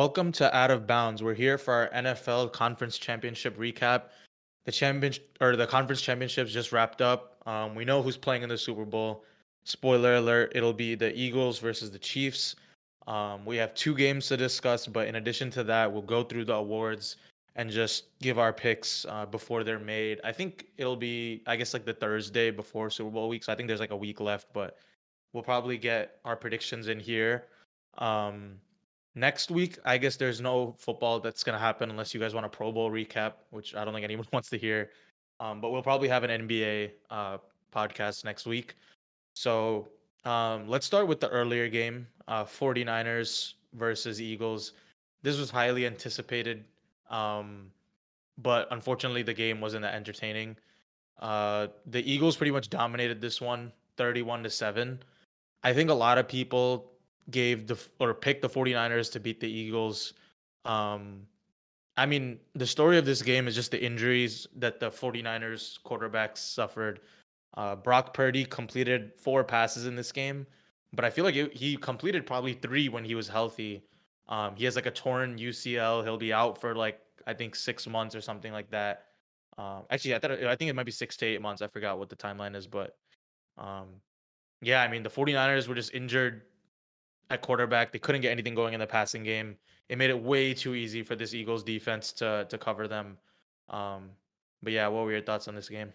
Welcome to Out of Bounds. We're here for our NFL Conference Championship recap. The champion or the conference championships just wrapped up. Um, we know who's playing in the Super Bowl. Spoiler alert: it'll be the Eagles versus the Chiefs. Um, we have two games to discuss, but in addition to that, we'll go through the awards and just give our picks uh, before they're made. I think it'll be, I guess, like the Thursday before Super Bowl week. So I think there's like a week left, but we'll probably get our predictions in here. Um, next week, I guess there's no football that's gonna happen unless you guys want a Pro Bowl recap, which I don't think anyone wants to hear. Um, but we'll probably have an NBA uh, podcast next week. So um, let's start with the earlier game uh, 49ers versus Eagles. This was highly anticipated, um, but unfortunately, the game wasn't that entertaining. Uh, the Eagles pretty much dominated this one 31 to 7. I think a lot of people gave the or picked the 49ers to beat the Eagles. Um, I mean, the story of this game is just the injuries that the 49ers quarterbacks suffered. Uh, Brock Purdy completed four passes in this game, but I feel like it, he completed probably three when he was healthy. Um, he has like a torn UCL. He'll be out for like I think six months or something like that. Um, actually, I thought I think it might be six to eight months. I forgot what the timeline is, but um, yeah, I mean the 49ers were just injured at quarterback. They couldn't get anything going in the passing game. It made it way too easy for this Eagles defense to to cover them. Um, but yeah, what were your thoughts on this game?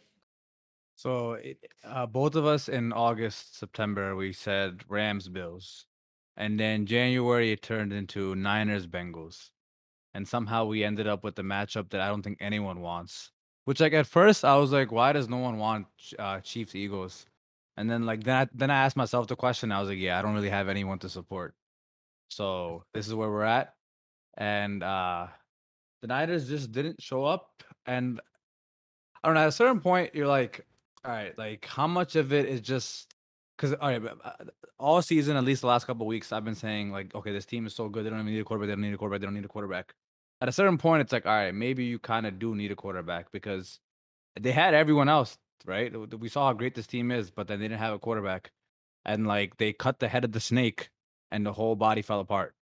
So it, uh, both of us in August, September, we said Rams, Bills, and then January it turned into Niners, Bengals, and somehow we ended up with the matchup that I don't think anyone wants. Which like at first I was like, why does no one want uh, Chiefs Eagles? And then like then I, then I asked myself the question. I was like, yeah, I don't really have anyone to support. So this is where we're at, and uh the Niners just didn't show up. And I don't know. At a certain point, you're like, all right, like how much of it is just because all right, uh, all season, at least the last couple weeks, I've been saying like, okay, this team is so good, they don't even need a quarterback, they don't need a quarterback, they don't need a quarterback. At a certain point, it's like, all right, maybe you kind of do need a quarterback because they had everyone else, right? We saw how great this team is, but then they didn't have a quarterback, and like they cut the head of the snake, and the whole body fell apart.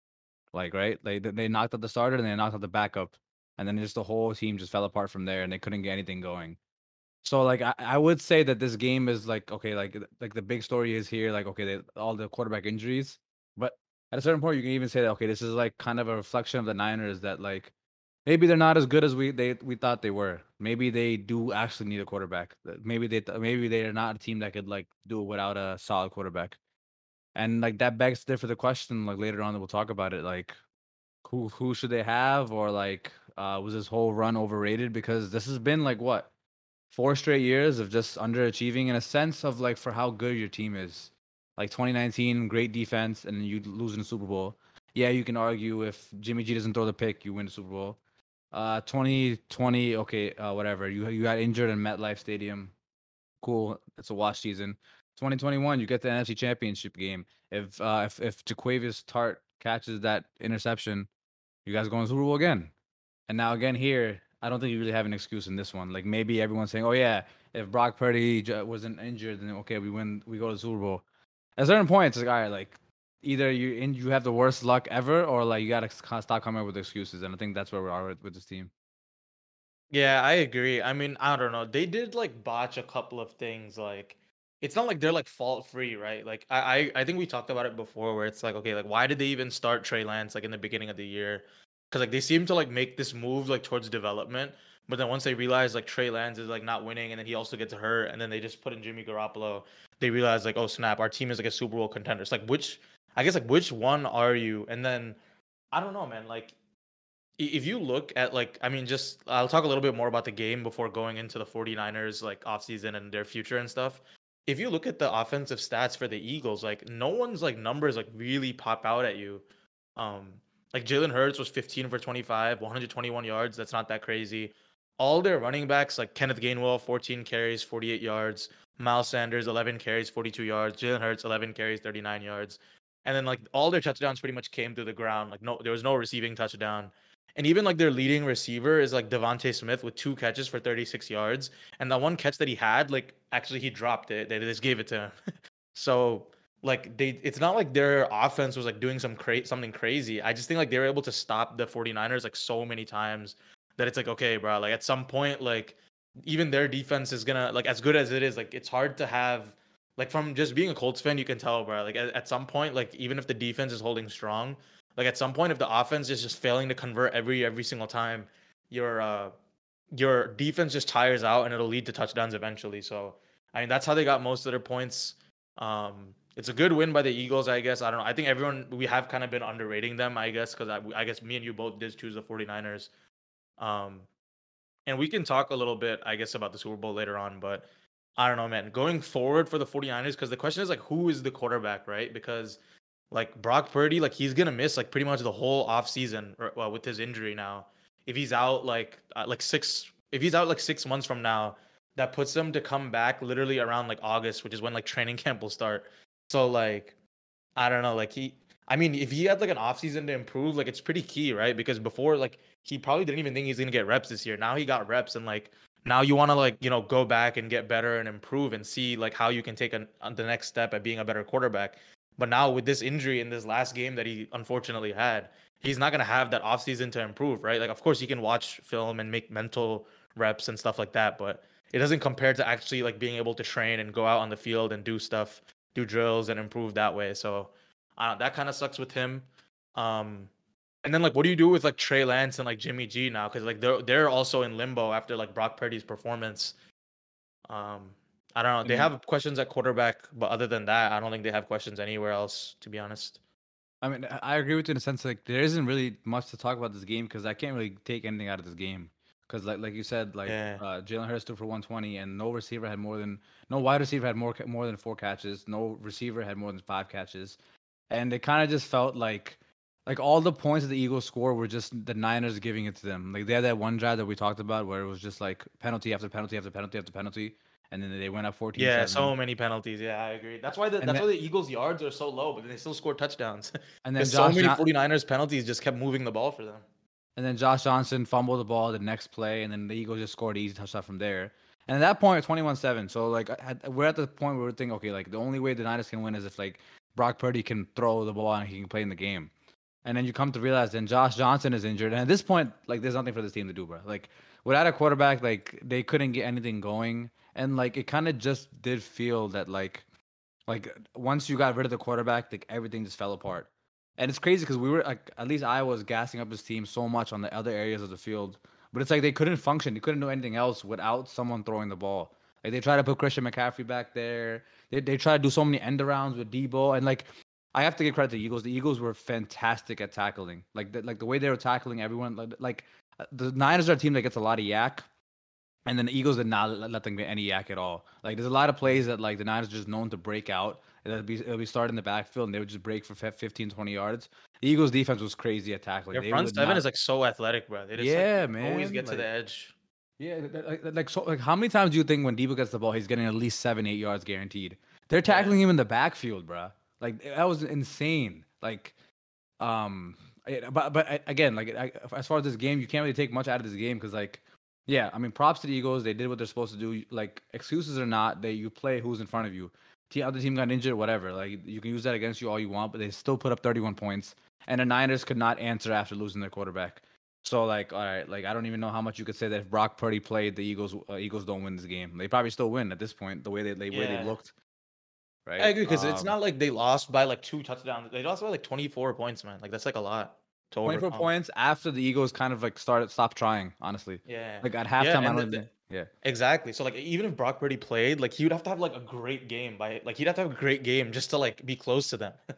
Like right, like they knocked out the starter and they knocked out the backup, and then just the whole team just fell apart from there, and they couldn't get anything going. So like I, I would say that this game is like okay like like the big story is here like okay they, all the quarterback injuries, but at a certain point you can even say that okay this is like kind of a reflection of the Niners that like maybe they're not as good as we they we thought they were. Maybe they do actually need a quarterback. Maybe they maybe they are not a team that could like do it without a solid quarterback. And like that begs there for the question like later on we'll talk about it like who who should they have or like uh was this whole run overrated because this has been like what four straight years of just underachieving in a sense of like for how good your team is. Like 2019, great defense, and you lose in the Super Bowl. Yeah, you can argue if Jimmy G doesn't throw the pick, you win the Super Bowl. Uh, 2020, okay, uh, whatever. You you got injured in MetLife Stadium. Cool, it's a wash season. 2021, you get the NFC Championship game. If uh, if if Jaquiski Tartt catches that interception, you guys go in the Super Bowl again. And now again here, I don't think you really have an excuse in this one. Like maybe everyone's saying, "Oh yeah, if Brock Purdy wasn't injured, then okay, we win, we go to Super Bowl." At certain points, like, all right, like either you in you have the worst luck ever, or like you gotta stop coming up with excuses. And I think that's where we are with, with this team. Yeah, I agree. I mean, I don't know. They did like botch a couple of things. Like, it's not like they're like fault free, right? Like, I, I I think we talked about it before, where it's like, okay, like why did they even start Trey Lance like in the beginning of the year? because like they seem to like make this move like towards development, but then once they realize like Trey Lance is like not winning, and then he also gets hurt, and then they just put in Jimmy Garoppolo, they realize like, oh snap, our team is like a Super Bowl contender. It's like which, I guess like which one are you? And then I don't know, man. Like if you look at like I mean just I'll talk a little bit more about the game before going into the 49ers like offseason and their future and stuff. If you look at the offensive stats for the Eagles, like no one's like numbers like really pop out at you. Um like Jalen Hurts was 15 for 25, 121 yards. That's not that crazy. All their running backs, like Kenneth Gainwell, 14 carries, 48 yards. Miles Sanders, 11 carries, 42 yards. Jalen Hurts, 11 carries, 39 yards. And then like all their touchdowns pretty much came through the ground. Like no, there was no receiving touchdown. And even like their leading receiver is like DeVonta Smith with two catches for 36 yards. And the one catch that he had, like actually he dropped it. They just gave it to him. so like they it's not like their offense was like doing some cra- something crazy. I just think like they were able to stop the 49ers like so many times that it's like okay, bro, like at some point like even their defense is gonna like as good as it is, like it's hard to have like from just being a Colts fan, you can tell, bro. Like at, at some point, like even if the defense is holding strong, like at some point, if the offense is just failing to convert every every single time, your uh your defense just tires out and it'll lead to touchdowns eventually. So I mean that's how they got most of their points. Um it's a good win by the Eagles, I guess. I don't know. I think everyone we have kind of been underrating them, I guess, because I, I guess me and you both did choose the 49ers. Um and we can talk a little bit, I guess, about the Super Bowl later on, but I don't know, man. Going forward for the 49ers, because the question is like who is the quarterback, right? Because like Brock Purdy, like he's gonna miss like pretty much the whole offseason well, with his injury now. If he's out like uh, like six, if he's out like six months from now, that puts him to come back literally around like August, which is when like training camp will start. So like, I don't know, like he. I mean, if he had like an offseason to improve, like it's pretty key, right? Because before, like he probably didn't even think he's gonna get reps this year. Now he got reps, and like now you want to like you know go back and get better and improve and see like how you can take an, the next step at being a better quarterback. But now with this injury in this last game that he unfortunately had, he's not gonna have that offseason to improve, right? Like of course he can watch film and make mental reps and stuff like that, but it doesn't compare to actually like being able to train and go out on the field and do stuff, do drills and improve that way. So uh, that kind of sucks with him. Um, and then like, what do you do with like Trey Lance and like Jimmy G now? Because like they're they're also in limbo after like Brock Purdy's performance. Um, I don't know. They have questions at quarterback, but other than that, I don't think they have questions anywhere else. To be honest. I mean, I agree with you in a sense like there isn't really much to talk about this game because I can't really take anything out of this game. Because like like you said, like Yeah. uh, Jalen Hurts threw for 120, and no receiver had more than no wide receiver had more more than four catches. No receiver had more than five catches, and it kind of just felt like like all the points that the Eagles score were just the Niners giving it to them. Like they had that one drive that we talked about where it was just like penalty after penalty after penalty after penalty, and then they went up 14. Yeah, so many penalties. Yeah, I agree. That's why the, And that's then- why the Eagles' yards are so low, but they still score touchdowns. and then so many Jo- 49ers penalties just kept moving the ball for them. And then Josh Johnson fumbled the ball the next play, and then the Eagles just scored an easy touchdown from there. And at that point, 21-7. So like we're at the point where we're thinking, okay, like the only way the Niners can win is if like Brock Purdy can throw the ball and he can play in the game. And then you come to realize then Josh Johnson is injured, and at this point, like there's nothing for this team to do, bro. Like without a quarterback, like they couldn't get anything going, and like it kind of just did feel that like like once you got rid of the quarterback, like everything just fell apart. And it's crazy because we were like, at least I was gassing up his team so much on the other areas of the field, but it's like they couldn't function. They couldn't do anything else without someone throwing the ball. Like they try to put Christian McCaffrey back there. They they try to do so many end arounds with Deebo, and like I have to give credit to the Eagles. The Eagles were fantastic at tackling. Like the, like the way they were tackling everyone. Like, like uh, the Niners are a team that gets a lot of YAC, and then the Eagles did not let, let them get any YAC at all. Like there's a lot of plays that like the Niners are just known to break out. It'll be it'll be starting in the backfield and they would just break for fif- 15, 20 yards. The Eagles defense was crazy at tackling. Their They front seven not- is like so athletic, bro. They just yeah, like, man. always get to the edge. yeah, like, like so, like how many times do you think when Deebo gets the ball, he's getting at least seven, eight yards guaranteed? They're tackling him in the backfield, bruh. Like that was insane. Like, um, I- but but again, like I, as far as this game, you can't really take much out of this game because like, yeah, I mean, props to the Eagles. They did what they're supposed to do. Like excuses or not, they you play who's in front of you. The other team got injured, whatever. Like you can use that against you all you want, but they still put up 31 points. And the Niners could not answer after losing their quarterback. So like, all right, like I don't even know how much you could say that if Brock Purdy played, the Eagles uh, Eagles don't win this game. They probably still win at this point, the way they, they way they looked. Right. I agree because it's Um, not like they lost by like two touchdowns. They lost by like 24 points, man. Like that's like a lot to 24 overcome. points after the Eagles kind of like started stop trying. Honestly, Yeah. like at halftime, I and don't. the- yeah. Exactly. So like even if Brock Purdy played, like he would have to have like a great game by like he'd have to have a great game just to like be close to them.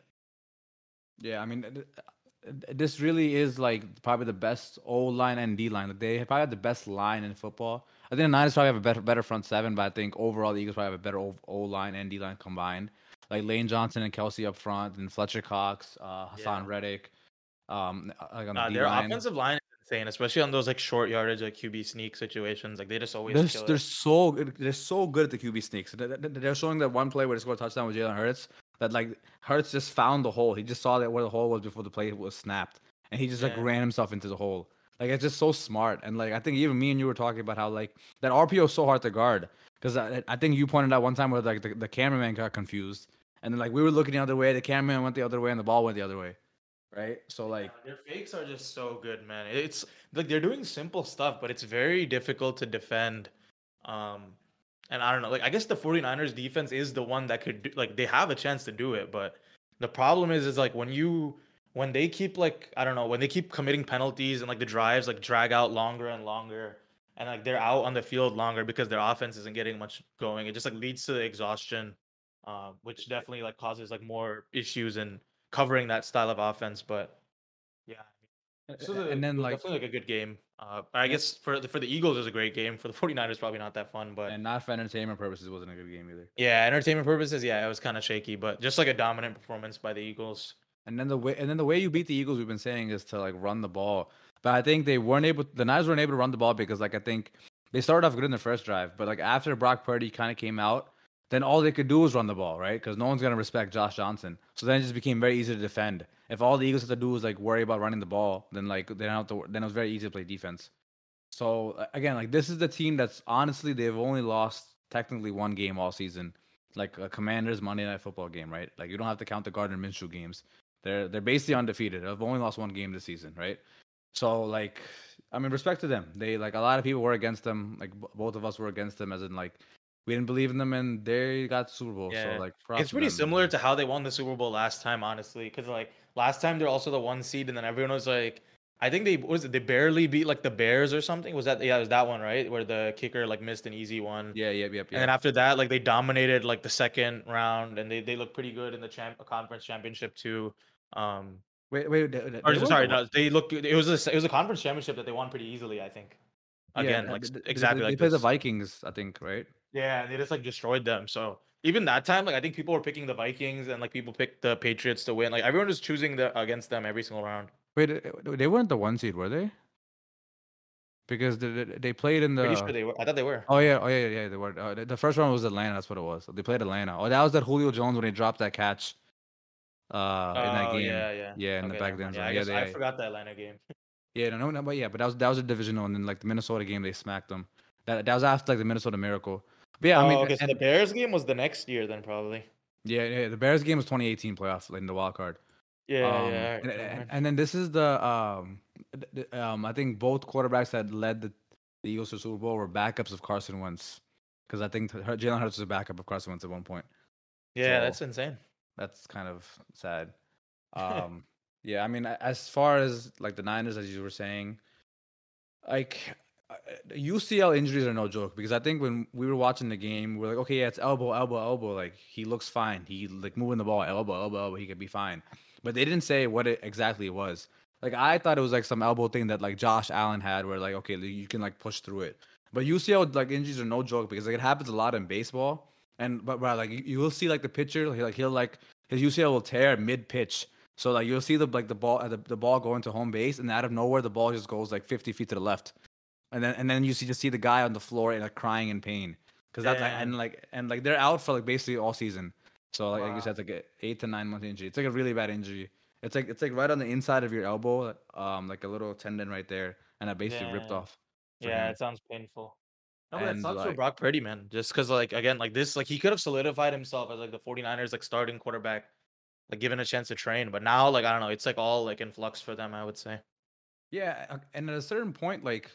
Yeah, I mean, th- this really is like probably the best O line and D line. Like they probably have the best line in football. I think the Niners probably have a better better front seven, but I think overall the Eagles probably have a better O line and D line combined. Like Lane Johnson and Kelce up front, and Fletcher Cox, uh, Haason Yeah. Reddick. Um, like on the their offensive line is insane, especially on those like short yardage like QB sneak situations. Like they just always They're, kill they're it. so good. They're so good at the QB sneaks. They- they- They're showing that one play where they scored a touchdown with Jalen Hurts. That like Hurts just found the hole. He just saw that where the hole was before the play was snapped, and he just like ran himself into the hole. Like it's just so smart, and like I think even me and you were talking about how like that RPO is so hard to guard because I, I think you pointed out one time where like the, the cameraman got confused, and then like we were looking the other way, the cameraman went the other way, and the ball went the other way, right? So like their fakes are just so good, man. It's like they're doing simple stuff, but it's very difficult to defend. Um, and I don't know, like I guess the 49ers defense is the one that could do, like they have a chance to do it, but the problem is is like when you when they keep like I don't know when they keep committing penalties and like the drives like drag out longer and longer and like they're out on the field longer because their offense isn't getting much going. It just like leads to exhaustion, uh, which definitely like causes like more issues in covering that style of offense. But yeah, so the, and then like definitely like a good game. Uh, I guess for the, for the Eagles it was a great game. For the 49ers probably not that fun, but and not for entertainment purposes wasn't a good game either. Yeah, entertainment purposes, yeah, it was kind of shaky, but just like a dominant performance by the Eagles. And then the way and then the way you beat the Eagles, we've been saying, is to like run the ball. But I think they weren't able. The Niners weren't able to run the ball because like I think they started off good in the first drive, but like after Brock Purdy kind of came out, then all they could do was run the ball, right? Because no one's gonna respect Josh Johnson. So then it just became very easy to defend. If all the Eagles had to do was like worry about running the ball, then like they don't have to. Then it was very easy to play defense. So again, like this is the team that's honestly they've only lost technically one game all season, like a Commanders Monday Night Football game, right? Like you don't have to count the Gardner Minshew games. They're they're basically undefeated. I've only lost one game this season, right? So like, I mean, respect to them. They like a lot of people were against them. Like b- both of us were against them, as in like we didn't believe in them, and they got the Super Bowl. Yeah. So like, It's pretty similar to how they won the Super Bowl last time, honestly, because like last time they're also the one seed, and then everyone was like, I think they was it they barely beat like the Bears or something. Was that yeah? It was that one right where the kicker like missed an easy one. Yeah, yep, yep, And then after that, like they dominated like the second round, and they they look pretty good in the champ conference championship too. Um, Wait, wait. They, they or sorry, no, they look. It was a it was a conference championship that they won pretty easily, I think. Again, uh, like they- s- they- they- exactly They like played the. Vikings, I think, right? Yeah, they just like destroyed them. So even that time, like I think people were picking the Vikings and like people picked the Patriots to win. Like everyone was choosing the against them every single round. Wait, uh, they weren't the one seed, were they? Because they, they- played in the. Pretty sure they were. I thought they were. Oh yeah, oh yeah, yeah. They were. Uh, the- first one was Atlanta. That's what it was. They played Atlanta. Oh, that was that Julio Jones when he dropped that catch. Uh, in that Oh, game. yeah, yeah. Yeah, in the back then. Yeah, I yeah, they, I forgot the Atlanta game. yeah, no, no, no, but yeah, but that was that was a divisional, and then like the Minnesota game, they smacked them. That that was after like the Minnesota Miracle. But yeah, oh, I mean, okay. So and- the Bears game was the next year, then probably. yeah, yeah, the Bears game was 2018 playoff like, in the wild card. Yeah, Um, yeah. and, and, and then this is the um, th- th- um, I think both quarterbacks that led the, the Eagles to Super Bowl were backups of Carson Wentz, because I think Jalen Hurts was a backup of Carson Wentz at one point. yeah, so- that's insane. That's kind of sad. Um, yeah, I mean, as far as like the Niners, as you were saying, like uh, UCL injuries are no joke because I think when we were watching the game, we are like, okay, yeah, it's elbow, elbow, elbow. Like he looks fine. He like moving the ball, elbow, elbow, elbow. He could be fine. But they didn't say what it exactly was. Like I thought it was like some elbow thing that like Josh Allen had, where like okay, you can like push through it. But UCL like injuries are no joke because like it happens a lot in baseball. And but, like you, you will see like the pitcher, like, like he'll like his UCL will tear mid pitch. So like you'll see the like the ball uh, the, the ball going to home base, and out of nowhere the ball just goes like 50 feet to the left, and then and then you see just see the guy on the floor and like crying in pain because that's like, and like and like they're out for like basically all season. So like, like you said, it's like a eight to nine month injury. It's like a really bad injury. It's like it's like right on the inside of your elbow, um, like a little tendon right there, and that basically ripped off. Yeah, him. it sounds painful. No, but that And, sucks for like- Brock Purdy, man. Just because, like, again, like this, like he could have solidified himself as like the 49ers, like starting quarterback, like given a chance to train. But now, like, I don't know, it's like all like in flux for them. I would say. Yeah, and at a certain point, like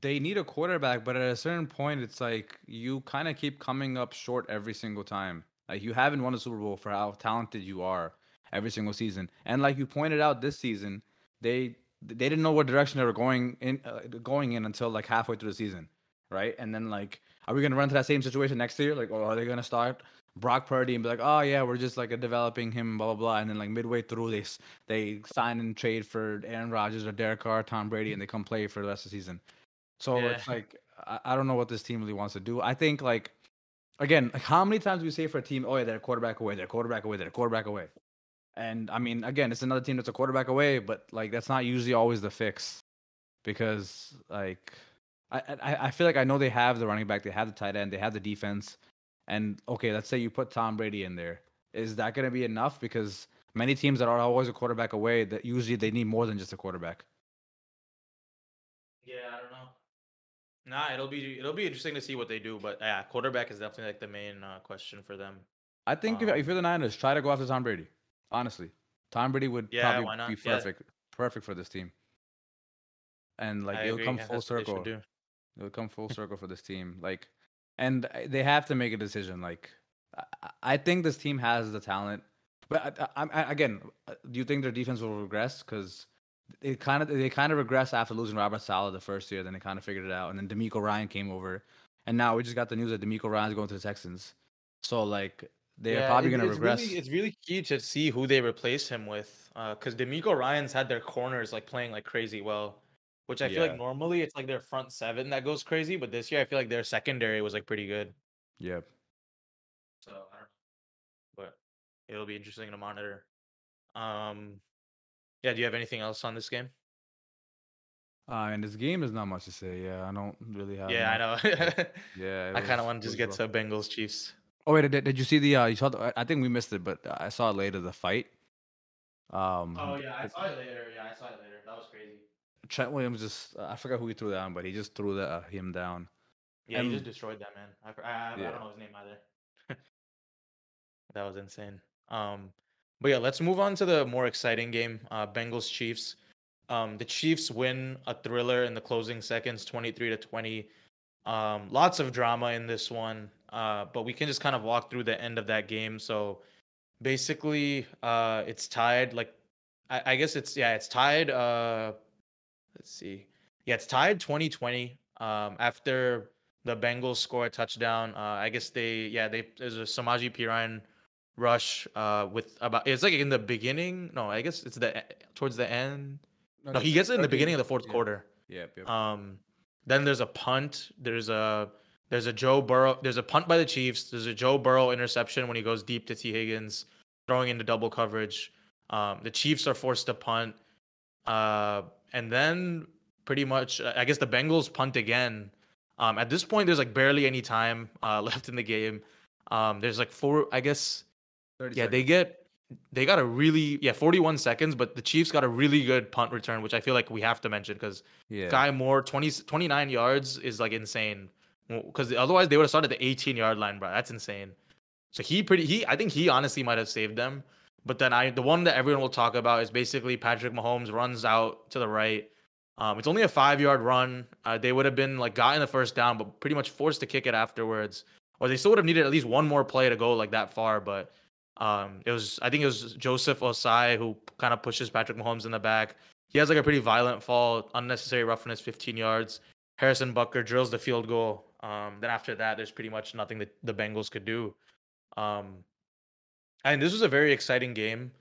they need a quarterback, but at a certain point, it's like you kind of keep coming up short every single time. Like you haven't won a Super Bowl for how talented you are every single season, and like you pointed out this season, they they didn't know what direction they were going in uh, going in until like halfway through the season, right? And then like, are we gonna run into that same situation next year? Like, or are they gonna start Brock Purdy and be like, oh yeah, we're just like developing him, blah blah blah, and then like midway through they s- they sign and trade for Aaron Rodgers or Derek Carr, Tom Brady, and they come play for the rest of the season. So Yeah. it's like I, I don't know what this team really wants to do. I think like again, like how many times do we say for a team, oh yeah, they're a quarterback away, they're a quarterback away, they're a quarterback away. And I mean, again, it's another team that's a quarterback away, but like that's not usually always the fix, because like I I, I feel like I know they have the running back, they have the tight end, they have the defense, and okay, let's say you put Tom Brady in there, is that going to be enough? Because many teams that are always a quarterback away, that usually they need more than just a quarterback. Yeah, I don't know. Nah, it'll be it'll be interesting to see what they do, but yeah, quarterback is definitely like the main uh, question for them. I think if, if Um, you're the Niners, try to go after Tom Brady. Honestly, Tom Brady would Yeah, probably be Yeah. perfect, perfect for this team. And like I it'll agree. come and full that's what they should circle. It'll come full circle for this team. Like, and they have to make a decision. Like, I- think this team has the talent, but I, I, I, again, uh, do you think their defense will regress? Because it kind of they kind of regress after losing Robert Saleh the first year. Then they kind of figured it out, and then DeMeco Ryan came over, and now we just got the news that DeMeco Ryan's going to the Texans. So like they're Yeah, probably going to regress. Really, it's really key to see who they replace him with, because DeMeco Ryan's had their corners like playing like crazy well, which I feel Yeah. like normally it's like their front seven that goes crazy, but this year I feel like their secondary was like pretty good. Yep. So I don't know, but it'll be interesting to monitor. Um, yeah. Do you have anything else on this game? Uh, and this game is not much to say. Yeah, I don't really have. yeah, I know. Yeah, I kind of want to just get rough. to Bengals Chiefs. Oh wait, did, did you see the? Uh, you saw the? I- I think we missed it, but I saw it later. The fight. Um. Oh, yeah, I saw it later. Yeah, I saw it later. That was crazy. Trent Williams just. I forgot who he threw down, but he just threw the, uh, him down. Yeah, he just destroyed that man. I, I, I Yeah. don't know his name either. that was insane. Um, but yeah, let's move on to the more exciting game. Uh, Bengals Chiefs. Um, the Chiefs win a thriller in the closing seconds, twenty three to twenty. Um, lots of drama in this one. Uh, but we can just kind of walk through the end of that game. So basically, uh, it's tied. Like, I, I guess it's yeah, it's tied. Uh, let's see. Yeah, it's tied 2020. Um, after the Bengals score a touchdown, uh, I guess they yeah they there's a Samaje Perine rush uh with about it's like in the beginning. No, I guess it's the towards the end. No, he gets it in the beginning of the fourth yeah. quarter. Yep. Yep. Um, then there's a punt. There's a there's a Joe Burrow. There's a punt by the Chiefs. There's a Joe Burrow interception when he goes deep to Tee Higgins, throwing into double coverage. Um, the Chiefs are forced to punt. Uh, and then pretty much, uh, I guess the Bengals punt again. Um, at this point, there's like barely any time uh, left in the game. Um, there's like four, I guess. 30 Yeah, they get they got a really yeah 41 seconds, but the Chiefs got a really good punt return, which I feel like we have to mention because Yeah. Skyy Moore 20 29 yards is like insane. Because otherwise they would have started the 18 yard line, bro. That's insane. So he pretty he I think he honestly might have saved them. But then I the one that everyone will talk about is basically Patrick Mahomes runs out to the right. Um, it's only a five yard run. Uh, they would have been like gotten the first down, but pretty much forced to kick it afterwards. Or they still would have needed at least one more play to go like that far. But um, it was I think it was Joseph Ossai who kind of pushes Patrick Mahomes in the back. He has like a pretty violent fall, unnecessary roughness, 15 yards. Harrison Butker drills the field goal. Um, then after that, there's pretty much nothing that the Bengals could do. Um, and this was a very exciting game.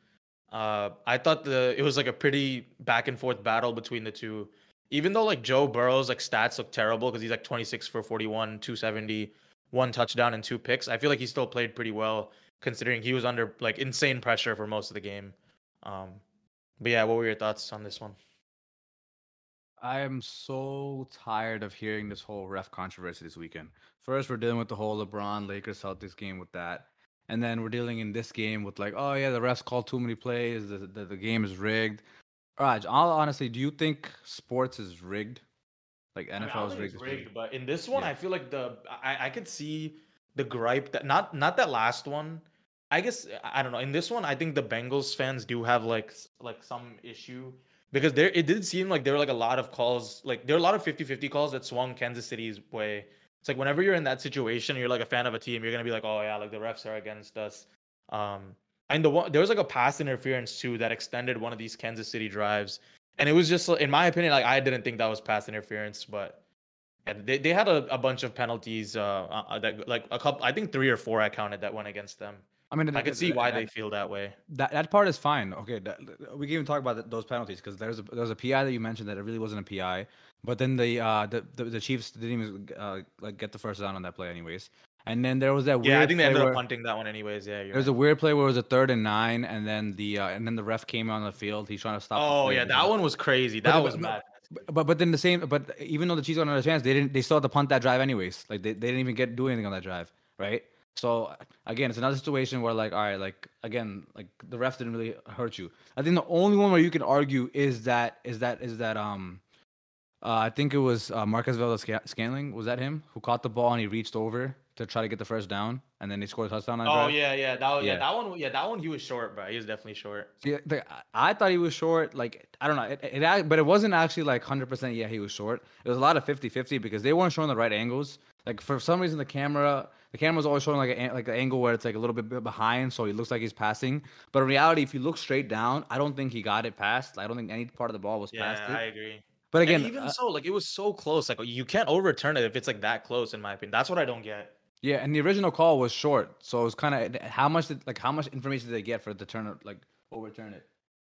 Uh, I thought the it was like a pretty back and forth battle between the two. Even though like Joe Burrow's like stats look terrible because he's like 26 for 41, 270, one touchdown and two picks. I feel like he still played pretty well considering he was under like insane pressure for most of the game. Um, but yeah, what were your thoughts on this one? I am so tired of hearing this whole ref controversy this weekend. First, we're dealing with the whole LeBron Lakers Celtics game with that. And then we're dealing in this game with like, oh yeah, the refs called too many plays, the, the, the game is rigged. Raj, all honestly, do you think sports is rigged? Like I mean, I NFL don't is rigged. rigged, but in this one, Yeah. I feel like the I, I could see the gripe that not not that last one. I guess I I don't know. In this one, I think the Bengals fans do have like like some issue because there it did seem like there were like a lot of calls, like there were a lot of 50-50 calls that swung Kansas City's way. It's like whenever you're in that situation, you're like a fan of a team, you're gonna be like, oh yeah, like the refs are against us. Um, and the one there was like a pass interference too that extended one of these Kansas City drives, and it was just in my opinion, like I didn't think that was pass interference, but yeah, they, they had a, a bunch of penalties uh, uh that like a couple I think three or four I counted that went against them. I mean, I could see why that- they feel that way. That that part is fine. Okay, that, we can even talk about th- those penalties because there's a there's a PI that you mentioned that it really wasn't a PI, but then the uh the the, the Chiefs didn't even uh like get the first down on that play anyways. And then there was that Yeah, I think they ended up punting that one anyways. Yeah, you're there's right. a weird play where it was a third and nine, and then the uh, and then the ref came on the field. He's trying to stop. Oh yeah, that one was crazy. That but- was but- mad. But but, but then the same. But even though the Chiefs got another chance, they didn't. They still had to punt that drive anyways. Like they, they didn't even get do anything on that drive, right? So again, it's another situation where like, all right, like again, like the ref didn't really hurt you. I think the only one where you can argue is that is that is that um Uh, I think it was uh, Marquez Valdes Scantling. Was that him who caught the ball and he reached over to try to get the first down, and then he scored a touchdown. On oh drive? yeah, yeah, that was, yeah. Yeah. that one, yeah, that one. He was short, bro. He was definitely short. Yeah, the, I thought he was short. Like I don't know, it, it, but it wasn't actually like hundred percent. Yeah, he was short. It was a lot of 50-50 because they weren't showing the right angles. Like for some reason, the camera, the camera's always showing like a, like an angle where it's like a little bit behind, so he looks like he's passing. But in reality, if you look straight down, I don't think he got it past. I don't think any part of the ball was Yeah, past it. I agree. But And again, even uh, so, like it was so close. Like you can't overturn it if it's like that close, in my opinion. That's what I don't get. Yeah, and the original call was short, so it was kind of how much did like how much information did they get for it to turn like overturn it?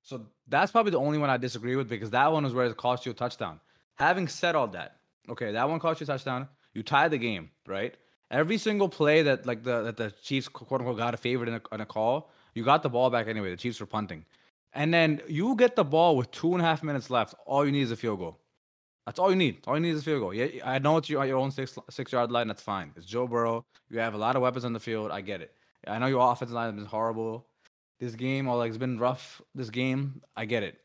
So that's probably the only one I disagree with because that one was where it cost you a touchdown. Having said all that, okay, that one cost you a touchdown. You tied the game, right? Every single play that like the that the Chiefs quote unquote got a favorite in a, in a call, you got the ball back anyway. The Chiefs were punting, and then you get the ball with two and a half minutes left. All you need is a field goal. That's all you need. All you need is a field goal. Yeah, I know it's your, your own six six yard line. That's fine. It's Joe Burrow. You have a lot of weapons on the field. I get it. I know your offensive line has been horrible this game, or like it's been rough this game. I get it.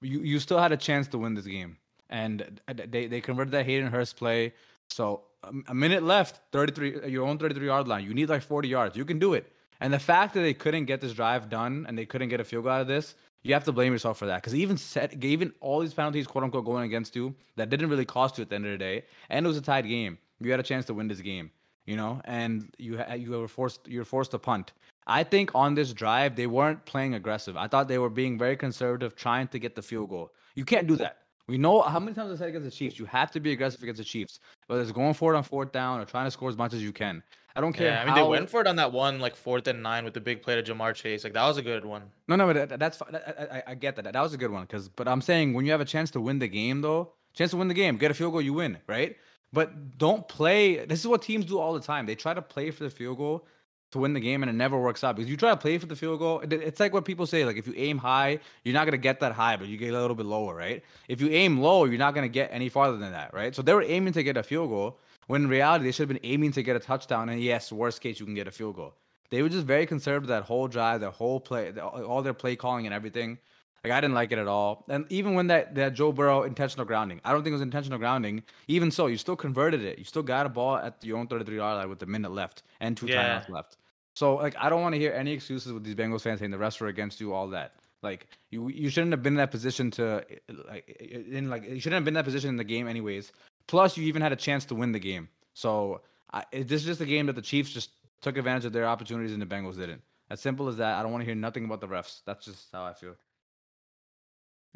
You you still had a chance to win this game, and they they converted that Hayden Hurst play. So a, a minute left, thirty three, your own thirty three yard line. You need like forty yards. You can do it. And the fact that they couldn't get this drive done and they couldn't get a field goal out of this, you have to blame yourself for that. Because even set, even all these penalties, quote unquote, going against you, that didn't really cost you at the end of the day, and it was a tied game. You had a chance to win this game, you know, and you you were forced you were forced to punt. I think on this drive they weren't playing aggressive. I thought they were being very conservative, trying to get the field goal. You can't do that. We know how many times I said against the Chiefs, you have to be aggressive against the Chiefs, whether it's going for it on fourth down or trying to score as much as you can. I don't care. Yeah, I mean how- they went for it on that one like fourth and nine with the big play to Ja'Marr Chase. Like that was a good one. No, no, but that, that's I, I, I get that. That was a good one. Cause, but I'm saying when you have a chance to win the game, though, chance to win the game, get a field goal, you win, right? But don't play. This is what teams do all the time. They try to play for the field goal to win the game, and it never works out because you try to play for the field goal. It's like what people say. Like if you aim high, you're not gonna get that high, but you get a little bit lower, right? If you aim low, you're not gonna get any farther than that, right? So they were aiming to get a field goal when in reality they should have been aiming to get a touchdown. And yes, worst case, you can get a field goal. They were just very conservative that whole drive, their whole play, all their play calling and everything. Like I didn't like it at all. And even when that that Joe Burrow intentional grounding, I don't think it was intentional grounding. Even so, you still converted it. You still got a ball at your own 33 yard line with a minute left and two Yeah. timeouts left. So like I don't want to hear any excuses with these Bengals fans saying the refs were against you, all that. Like you you shouldn't have been in that position to like in like you shouldn't have been in that position in the game anyways. Plus you even had a chance to win the game. So I, this is just a game that the Chiefs just took advantage of their opportunities and the Bengals didn't. As simple as that. I don't want to hear nothing about the refs. That's just how I feel.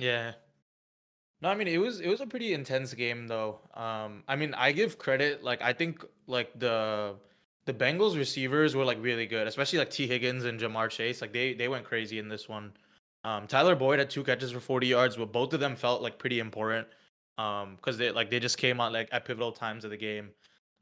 Yeah. No, I mean it was it was a pretty intense game though. Um, I mean I give credit like I think like the the Bengals receivers were like really good, especially like Tee Higgins and Ja'Marr Chase. Like they they went crazy in this one. Um, Tyler Boyd had two catches for 40 yards, but both of them felt like pretty important. Um, because they like they just came out like at pivotal times of the game.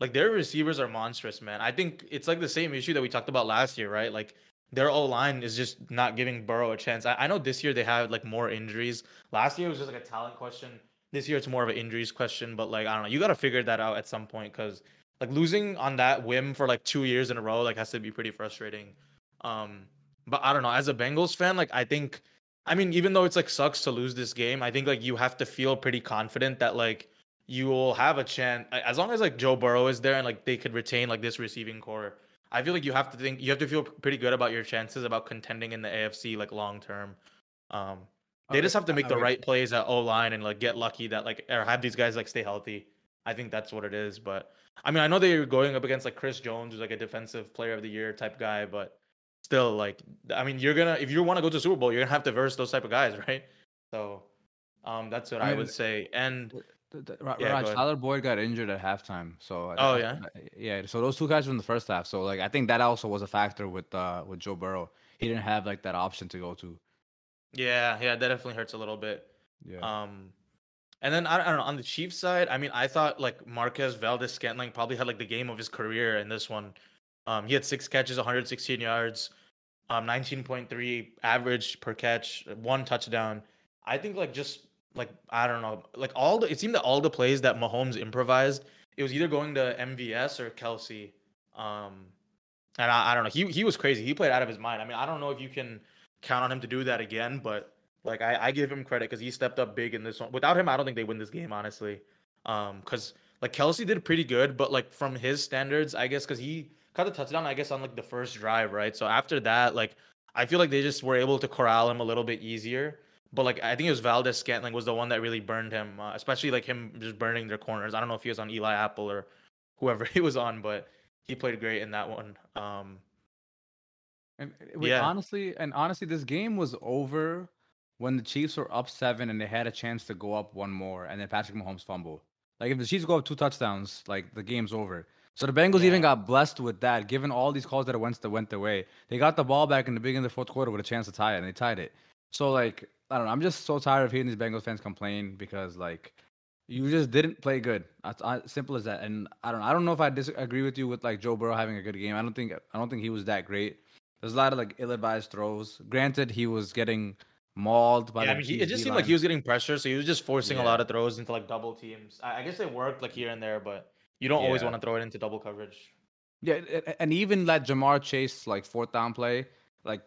Like their receivers are monstrous, man. I think it's like the same issue that we talked about last year, right? Like their O line is just not giving Burrow a chance. I, I know this year they have like more injuries. Last year it was just like a talent question. This year it's more of an injuries question, but like I don't know. You got to figure that out at some point because like losing on that whim for like two years in a row like has to be pretty frustrating. Um, but I don't know. As a Bengals fan, like I think, I mean, even though it's like sucks to lose this game, I think like you have to feel pretty confident that like you will have a chance as long as like Joe Burrow is there and like they could retain like this receiving core. I feel like you have to think you have to feel pretty good about your chances about contending in the AFC like long term. Um, they Okay, just have to make I the would- right plays at O line and like get lucky that like or have these guys like stay healthy. I think that's what it is. But I mean, I know they're going up against like Chris Jones, who's like a defensive player of the year type guy, but still, like, I mean, you're gonna if you want to go to Super Bowl, you're gonna have to verse those type of guys, right? So, um, that's what I I, mean, would say. And Th- th- Ra- Yeah, Raj. Tyler Boyd got injured at halftime. So Oh, I- yeah? I- yeah. So those two guys were in the first half. So like I think that also was a factor with uh with Joe Burrow. He didn't have like that option to go to. yeah, yeah, that definitely hurts a little bit. Yeah. Um, and then I, I don't know on the Chiefs side. I mean, I thought like Marquez Valdes Scantling probably had like the game of his career in this one. Um, he had six catches, 116 yards, um, 19.3 average per catch, one touchdown. I think like just like I don't know, like all the it seemed that all the plays that Mahomes improvised, it was either going to MVS or Kelce. Um, and I, I don't know, he he was crazy. He played out of his mind. I mean, I don't know if you can count on him to do that again, but Like I, I give him credit because he stepped up big in this one. Without him, I don't think they win this game, honestly. Um, because like Kelce did pretty good, but like from his standards, I guess because he caught the touchdown, I guess on like the first drive, right? So after that, like I feel like they just were able to corral him a little bit easier. But like I think it was Valdes Scantling was the one that really burned him, uh, especially like him just burning their corners. I don't know if he was on Eli Apple or whoever he was on, but he played great in that one. Um, And uh, wait, Yeah. honestly, and honestly, this game was over when the Chiefs were up seven and they had a chance to go up one more, and then Patrick Mahomes fumble. Like if the Chiefs go up two touchdowns, like the game's over. So the Bengals even got blessed with that, given all these calls that went that went their way. They got the ball back in the beginning of the fourth quarter with a chance to tie it, and they tied it. So like I don't know, I'm just so tired of hearing these Bengals fans complain because like you just didn't play good. That's uh, simple as that. And I don't I don't know if I disagree with you with like Joe Burrow having a good game. I don't think I don't think he was that great. There's a lot of like ill-advised throws. Granted, he was getting mauled by yeah, I the mean, he, it just seemed D-line. like he was getting pressure, so he was just forcing a lot of throws into like double teams. I, I guess it worked like here and there, but you don't always want to throw it into double coverage. Yeah, and even that Ja'Marr Chase like fourth down play, like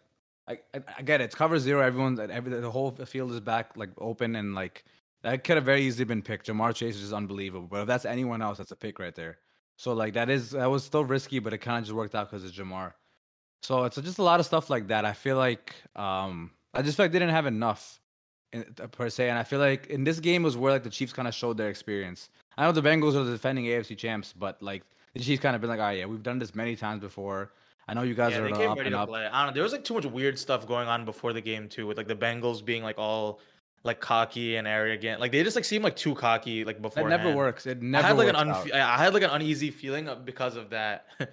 I, I, get it. It's cover zero. Everyone's every the whole field is back like open and like that could have very easily been picked. Ja'Marr Chase is just unbelievable. But if that's anyone else, that's a pick right there. So like that is that was still risky, but it kind of just worked out because it's Ja'Marr. So it's just a lot of stuff like that. I feel like um I just feel like they didn't have enough in, uh, per se, and I feel like in this game was where like the Chiefs kind of showed their experience. I know the Bengals are the defending AFC champs, but like the Chiefs kind of been like, oh yeah, we've done this many times before. I know you guys yeah, are they came ready to play. I don't know. There was like too much weird stuff going on before the game too, with like the Bengals being like all like cocky and arrogant. Like they just like seemed like too cocky like before. That never works. It never I had like an works unfe- out. I had like an uneasy feeling because of that.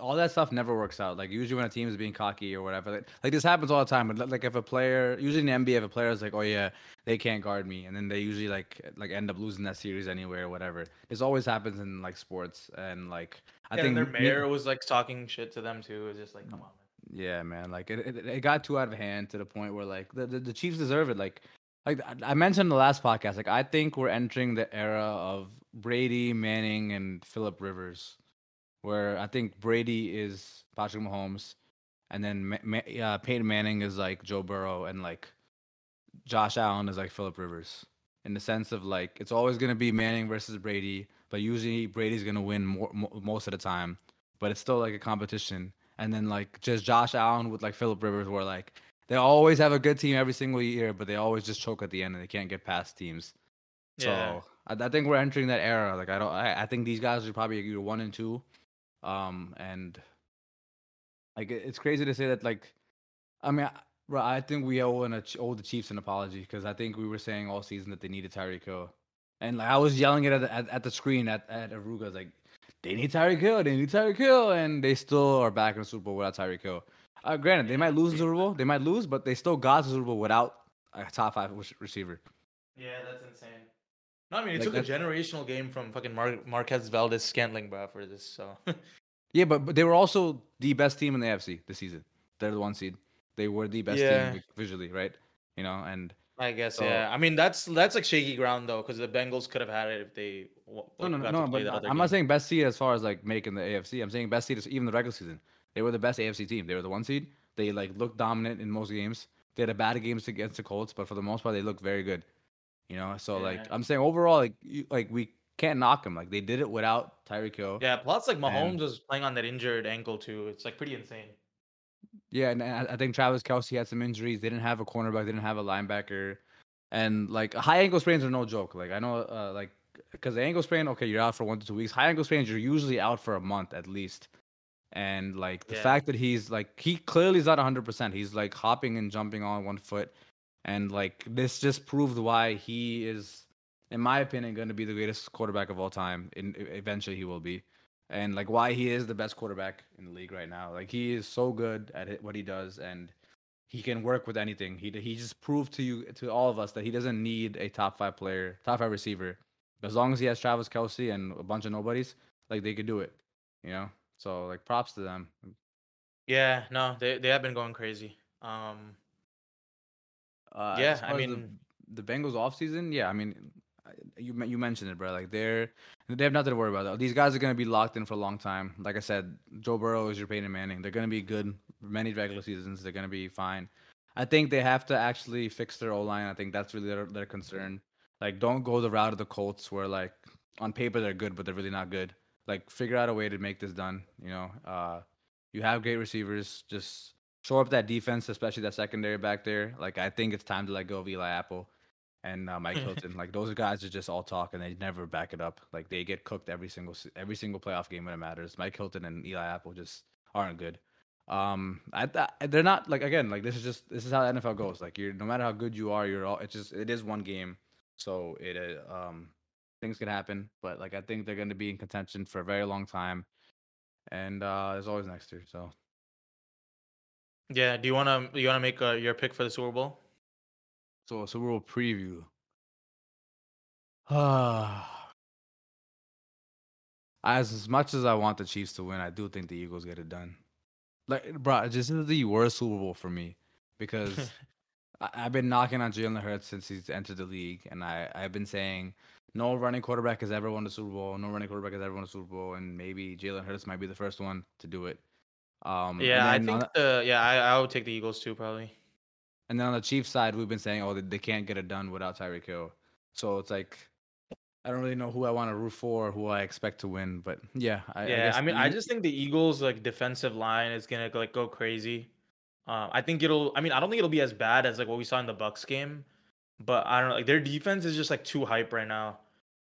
all that stuff never works out. Like usually when a team is being cocky or whatever, like, like this happens all the time. But like if a player, usually in the NBA, if a player is like, "Oh yeah, they can't guard me," and then they usually like like end up losing that series anyway or whatever. This always happens in like sports and like I and think their me- mayor was like talking shit to them too. It's just like, come on. Man. Yeah, man. Like it, it, it got too out of hand to the point where like the, the, the Chiefs deserve it. Like like I- I mentioned in the last podcast, like I think we're entering the era of Brady, Manning, and Philip Rivers, where I think Brady is Patrick Mahomes, and then Ma- Ma- uh, Peyton Manning is like Joe Burrow, and like Josh Allen is like Philip Rivers. In the sense of like it's always gonna be Manning versus Brady, but usually Brady's gonna win more, mo- most of the time. But it's still like a competition and then like just Josh Allen with like Philip Rivers, where like they always have a good team every single year, but they always just choke at the end and they can't get past teams. Yeah. So I, I think we're entering that era. Like I don't, I, I think these guys are probably either one and two, um, and like it's crazy to say that. Like, I mean, I, I think we owe an, owe the Chiefs an apology because I think we were saying all season that they needed Tyreek Hill, and like I was yelling it at the, at, at the screen at at Aruga, like they need Tyreek Hill, they need Tyreek Hill, and they still are back in the Super Bowl without Tyreek Hill. Uh, granted, they might lose the Super Bowl, they might lose, but they still got the Super Bowl without a top five receiver. Yeah, that's. No, I mean, it Like, took a generational game from fucking Mar- Marquez Valdes Scantling, bro, for this. So Yeah, but, but they were also the best team in the AFC this season. They're the one seed. They were the best Yeah. team visually, right? You know, and I guess So- yeah. I mean, that's that's like shaky ground though, because the Bengals could have had it if they no, like, no, no, no. play But that I- other I'm not saying best seed as far as like making the AFC. I'm saying best seed is even the regular season. They were the best AFC team. They were the one seed. They like looked dominant in most games. They had a bad games against the Colts, but for the most part, they looked very good. You know, so like I'm saying overall, like you, like we can't knock them. Like they did it without Tyreek Hill. Yeah, plus like Mahomes And- was playing on that injured ankle too. It's like pretty insane. Yeah, and I I think Travis Kelce had some injuries. They didn't have a cornerback. They didn't have a linebacker, and like high ankle sprains are no joke. Like I know, uh, like because the ankle sprain, okay, you're out for one to two weeks. High ankle sprains, you're usually out for a month at least. And like the Yeah. fact that he's like he clearly is not 100. percent He's like hopping and jumping on one foot, and like this just proved why he is, in my opinion, going to be the greatest quarterback of all time. And eventually he will be and like why he is the best quarterback in the league right now. Like he is so good at what he does, and he can work with anything. He he just proved to you to all of us that he doesn't need a top five player, top five receiver. As long as he has Travis Kelce and a bunch of nobodies, like they could do it. You know. So like props to them. Yeah, no, they they have been going crazy. Um, Uh, Yeah, I mean- the, the Bengals offseason, yeah, I mean, you you mentioned it, bro. Like they're they have nothing to worry about. These guys are gonna be locked in for a long time. Like I said, Joe Burrow is your Peyton Manning. They're gonna be good many regular seasons. They're gonna be fine. I think they have to actually fix their O line. I think that's really their, their concern. Like, don't go the route of the Colts where like on paper they're good, but they're really not good. Like, figure out a way to make this done. You know, uh, you have great receivers. Just show up that defense, especially that secondary back there. Like, I think it's time to let go of Eli Apple and uh, Mike Hilton. like, those guys are just all talk and they never back it up. Like, they get cooked every single every single playoff game when it matters. Mike Hilton and Eli Apple just aren't good. Um, I, I, they're not like again like this is just this is how the NFL goes. Like you're no matter how good you are, you're all it's just it is one game, so it uh, um things can happen. But like I think they're going to be in contention for a very long time, and uh there's always next year. So Yeah. Do you wanna you wanna make uh, your pick for the Super Bowl? so Super Bowl preview. Ah. as as much as I want the Chiefs to win, I do think the Eagles get it done. Like, bro, this is the worst Super Bowl for me because I, I've been knocking on Jalen Hurts since he's entered the league, and I I've been saying no running quarterback has ever won the Super Bowl. No running quarterback has ever won the Super Bowl, and maybe Jalen Hurts might be the first one to do it. Um, Yeah, I think the- the yeah I, I would take the Eagles too probably. And then on the Chiefs side, we've been saying, oh, they, they can't get it done without Tyreek Hill. So it's like, I don't really know who I want to root for, or who I expect to win. But yeah, I, I Yeah, guess I mean, I just think the Eagles like defensive line is gonna like go crazy. Um, I think it'll. I mean, I don't think it'll be as bad as like what we saw in the Bucks game, but I don't know. Like their defense is just like too hype right now.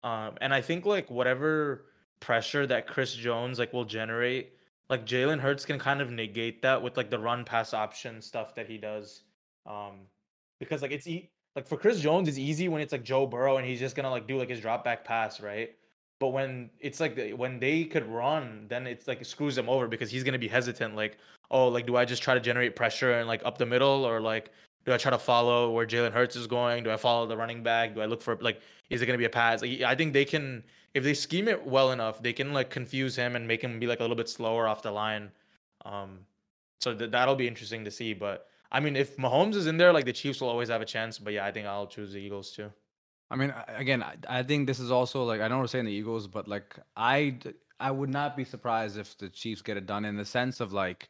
Um, and I think like whatever pressure that Chris Jones like will generate, like Jalen Hurts can kind of negate that with like the run pass option stuff that he does. Um, because like it's e- like for Chris Jones, it's easy when it's like Joe Burrow and he's just gonna like do like his drop back pass, right? But when it's like the- when they could run, then it's like it screws him over because he's gonna be hesitant. Like, oh, like do I just try to generate pressure and like up the middle, or like do I try to follow where Jalen Hurts is going? Do I follow the running back? Do I look for like is it gonna be a pass? Like, I think they can if they scheme it well enough, they can like confuse him and make him be like a little bit slower off the line. Um, so th- that'll be interesting to see. But I mean, if Mahomes is in there, like the Chiefs will always have a chance. But yeah, I think I'll choose the Eagles too. I mean, again, I, I think this is also like I know we're saying the Eagles, but like I I would not be surprised if the Chiefs get it done in the sense of like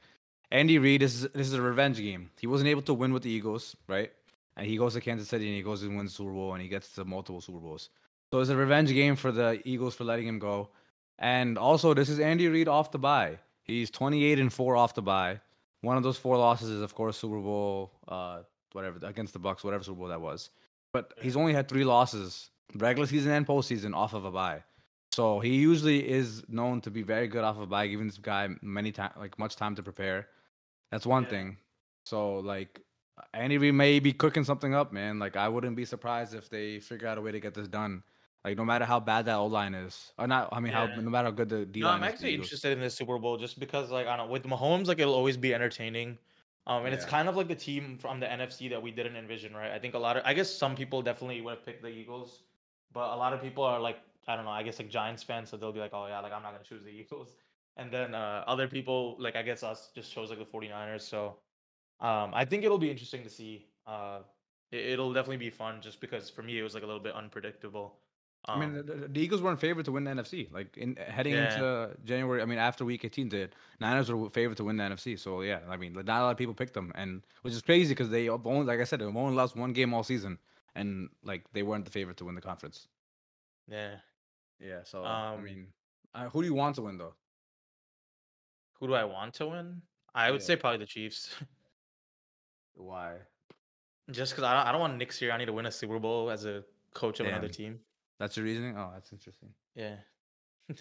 Andy Reid. This is this is a revenge game. He wasn't able to win with the Eagles, right? And he goes to Kansas City and he goes and wins Super Bowl and he gets to multiple Super Bowls. So it's a revenge game for the Eagles for letting him go. And also, this is Andy Reid off the bye. He's 28 and four off the bye. One of those four losses is, of course, Super Bowl, uh, whatever against the Bucks, whatever Super Bowl that was. But he's only had three losses, regular season and postseason, off of a bye. So he usually is known to be very good off of a bye, giving this guy many time, like much time to prepare. That's one Yeah. thing. So like, Andy may be cooking something up, man. Like I wouldn't be surprised if they figure out a way to get this done. Like no matter how bad that O line is, or not. I mean, how no matter how good the D No, I'm is. for the actually interested in this Super Bowl just because, like, I don't know, with Mahomes, like, it'll always be entertaining. Um, and it's kind of like the team from the NFC that we didn't envision, right? I think a lot of, I guess some people definitely would have picked the Eagles, but a lot of people are like, I don't know, I guess like Giants fans, so they'll be like, oh yeah, like I'm not gonna choose the Eagles. And then uh, other people, like I guess us, just chose like the 49ers. So um, I think it'll be interesting to see. Uh, it, it'll definitely be fun just because for me it was like a little bit unpredictable. I mean, Um, the, the- Eagles were in favor to win the NFC. Like in heading Yeah. into January, I mean, after Week 18, the Niners were favored to win the NFC. So yeah, I mean, not a lot of people picked them, and which is crazy because they only, like I said, they only lost one game all season, and like they weren't the favorite to win the conference. yeah. Yeah. So I Um, mean, uh, who do you want to win though? Who do I want to win? I would Yeah. say probably the Chiefs. Why? Just because I don't, I don't want Nick Sirianni to win a Super Bowl as a coach of another team. That's your reasoning? Oh, that's interesting. Yeah.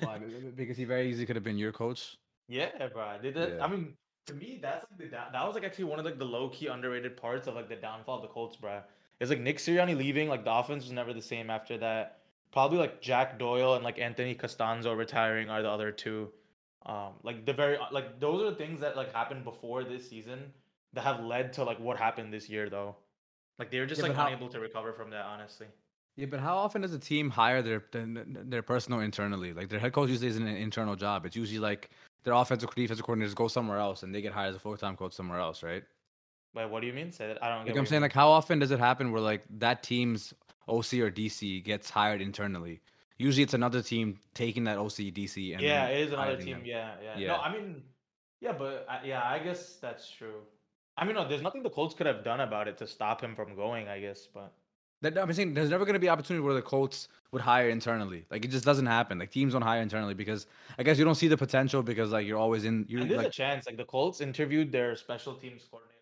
Why? Be- be- because he very easily could have been your coach. yeah, bro. I did that. Yeah. I mean, to me, that's like the that was like actually one of like the low key underrated parts of like the downfall of the Colts, bro. It's like Nick Sirianni leaving, like the offense was never the same after that. Probably like Jack Doyle and like Anthony Castonzo retiring are the other two. Um, like the very like those are the things that like happened before this season that have led to like what happened this year though. Like they were just Yeah, like how- unable to recover from that, honestly. Yeah, but how often does a team hire their their, their personnel internally? Like their head coach usually isn't an internal job. It's usually like their offensive or defensive coordinators go somewhere else and they get hired as a full time coach somewhere else, right? Wait, what do you mean? Say that I don't get. Like what I'm saying, mean. like how often does it happen where like that team's OC or DC gets hired internally? Usually it's another team taking that OC DC and yeah, it is another team. Yeah, yeah, Yeah. No, I mean, yeah, but I, yeah, I guess that's true. I mean, no, there's nothing the Colts could have done about it to stop him from going, I guess. But That, I'm saying there's never going to be opportunity where the Colts would hire internally. Like it just doesn't happen. Like teams don't hire internally because I guess you don't see the potential because like you're always in. You and there's a chance. Like the Colts interviewed their special teams coordinator.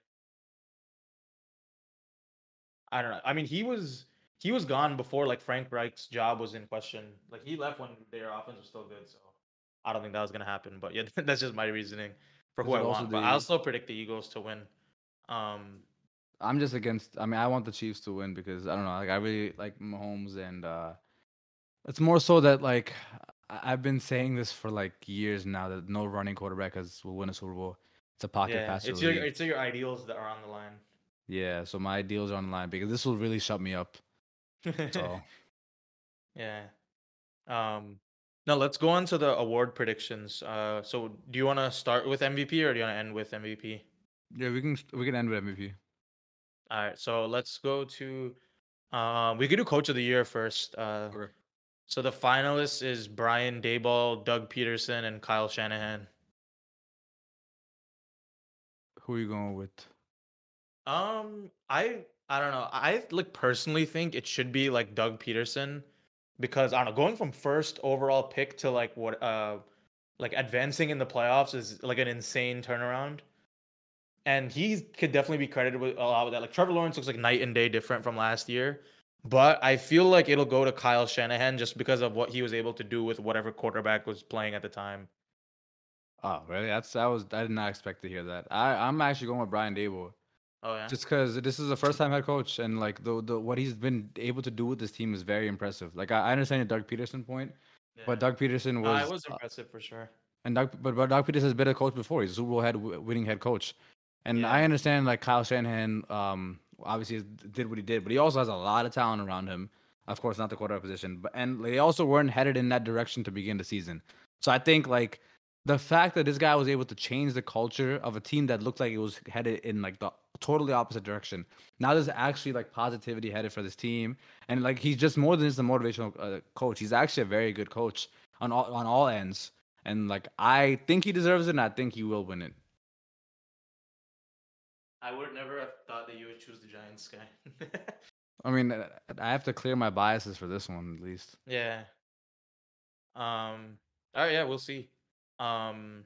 I don't know. I mean, he was he was gone before like Frank Reich's job was in question. Like he left when their offense was still good. So I don't think that was gonna happen. But yeah, that's just my reasoning for who I want. But I'll still predict the Eagles to win. Um, I'm just against. I mean, I want the Chiefs to win because I don't know. Like I really like Mahomes, and uh it's more so that like I've been saying this for like years now that no running quarterback has will win a Super Bowl. It's a pocket yeah, passer. it's your league. it's your ideals that are on the line. Yeah, so my ideals are on the line because this will really shut me up. So yeah. Um, now let's go on to the award predictions. Uh, so do you want to start with MVP or do you want to end with MVP? yeah, we can we can end with MVP. All right, so let's go to. Uh, we could do Coach of the Year first. Uh, so the finalists is Brian Daboll, Doug Pederson, and Kyle Shanahan. Who are you going with? Um, I I don't know. I like personally think it should be like Doug Pederson because I don't know, going from first overall pick to like what uh like advancing in the playoffs is like an insane turnaround. And he could definitely be credited with a lot of that. Like Trevor Lawrence looks like night and day different from last year. But I feel like it'll go to Kyle Shanahan just because of what he was able to do with whatever quarterback was playing at the time. Oh, really? That's that was I did not expect to hear that. I I'm actually going with Brian Daboll. Oh yeah. Just because this is a first time head coach and like the the what he's been able to do with this team is very impressive. Like I, I understand the Doug Pederson point, Yeah. but Doug Pederson Uh, was, it was uh, impressive for sure. and Doug but, but Doug Pederson has been a coach before. He's a Super Bowl head winning head coach, and Yeah. I understand like Kyle Shanahan um obviously did what he did, but he also has a lot of talent around him. Of course, not the quarterback position, but and they also weren't headed in that direction to begin the season. So I think like the fact that this guy was able to change the culture of a team that looked like it was headed in like the totally opposite direction. Now there's actually like positivity headed for this team, and like he's just more than just a motivational uh, coach. He's actually a very good coach on all on all ends, and like I think he deserves it, and I think he will win it. I would never have thought that you would choose the Giants guy. I mean, uh, I have to clear my biases for this one at least. yeah. Um. All right. Yeah, we'll see. Um.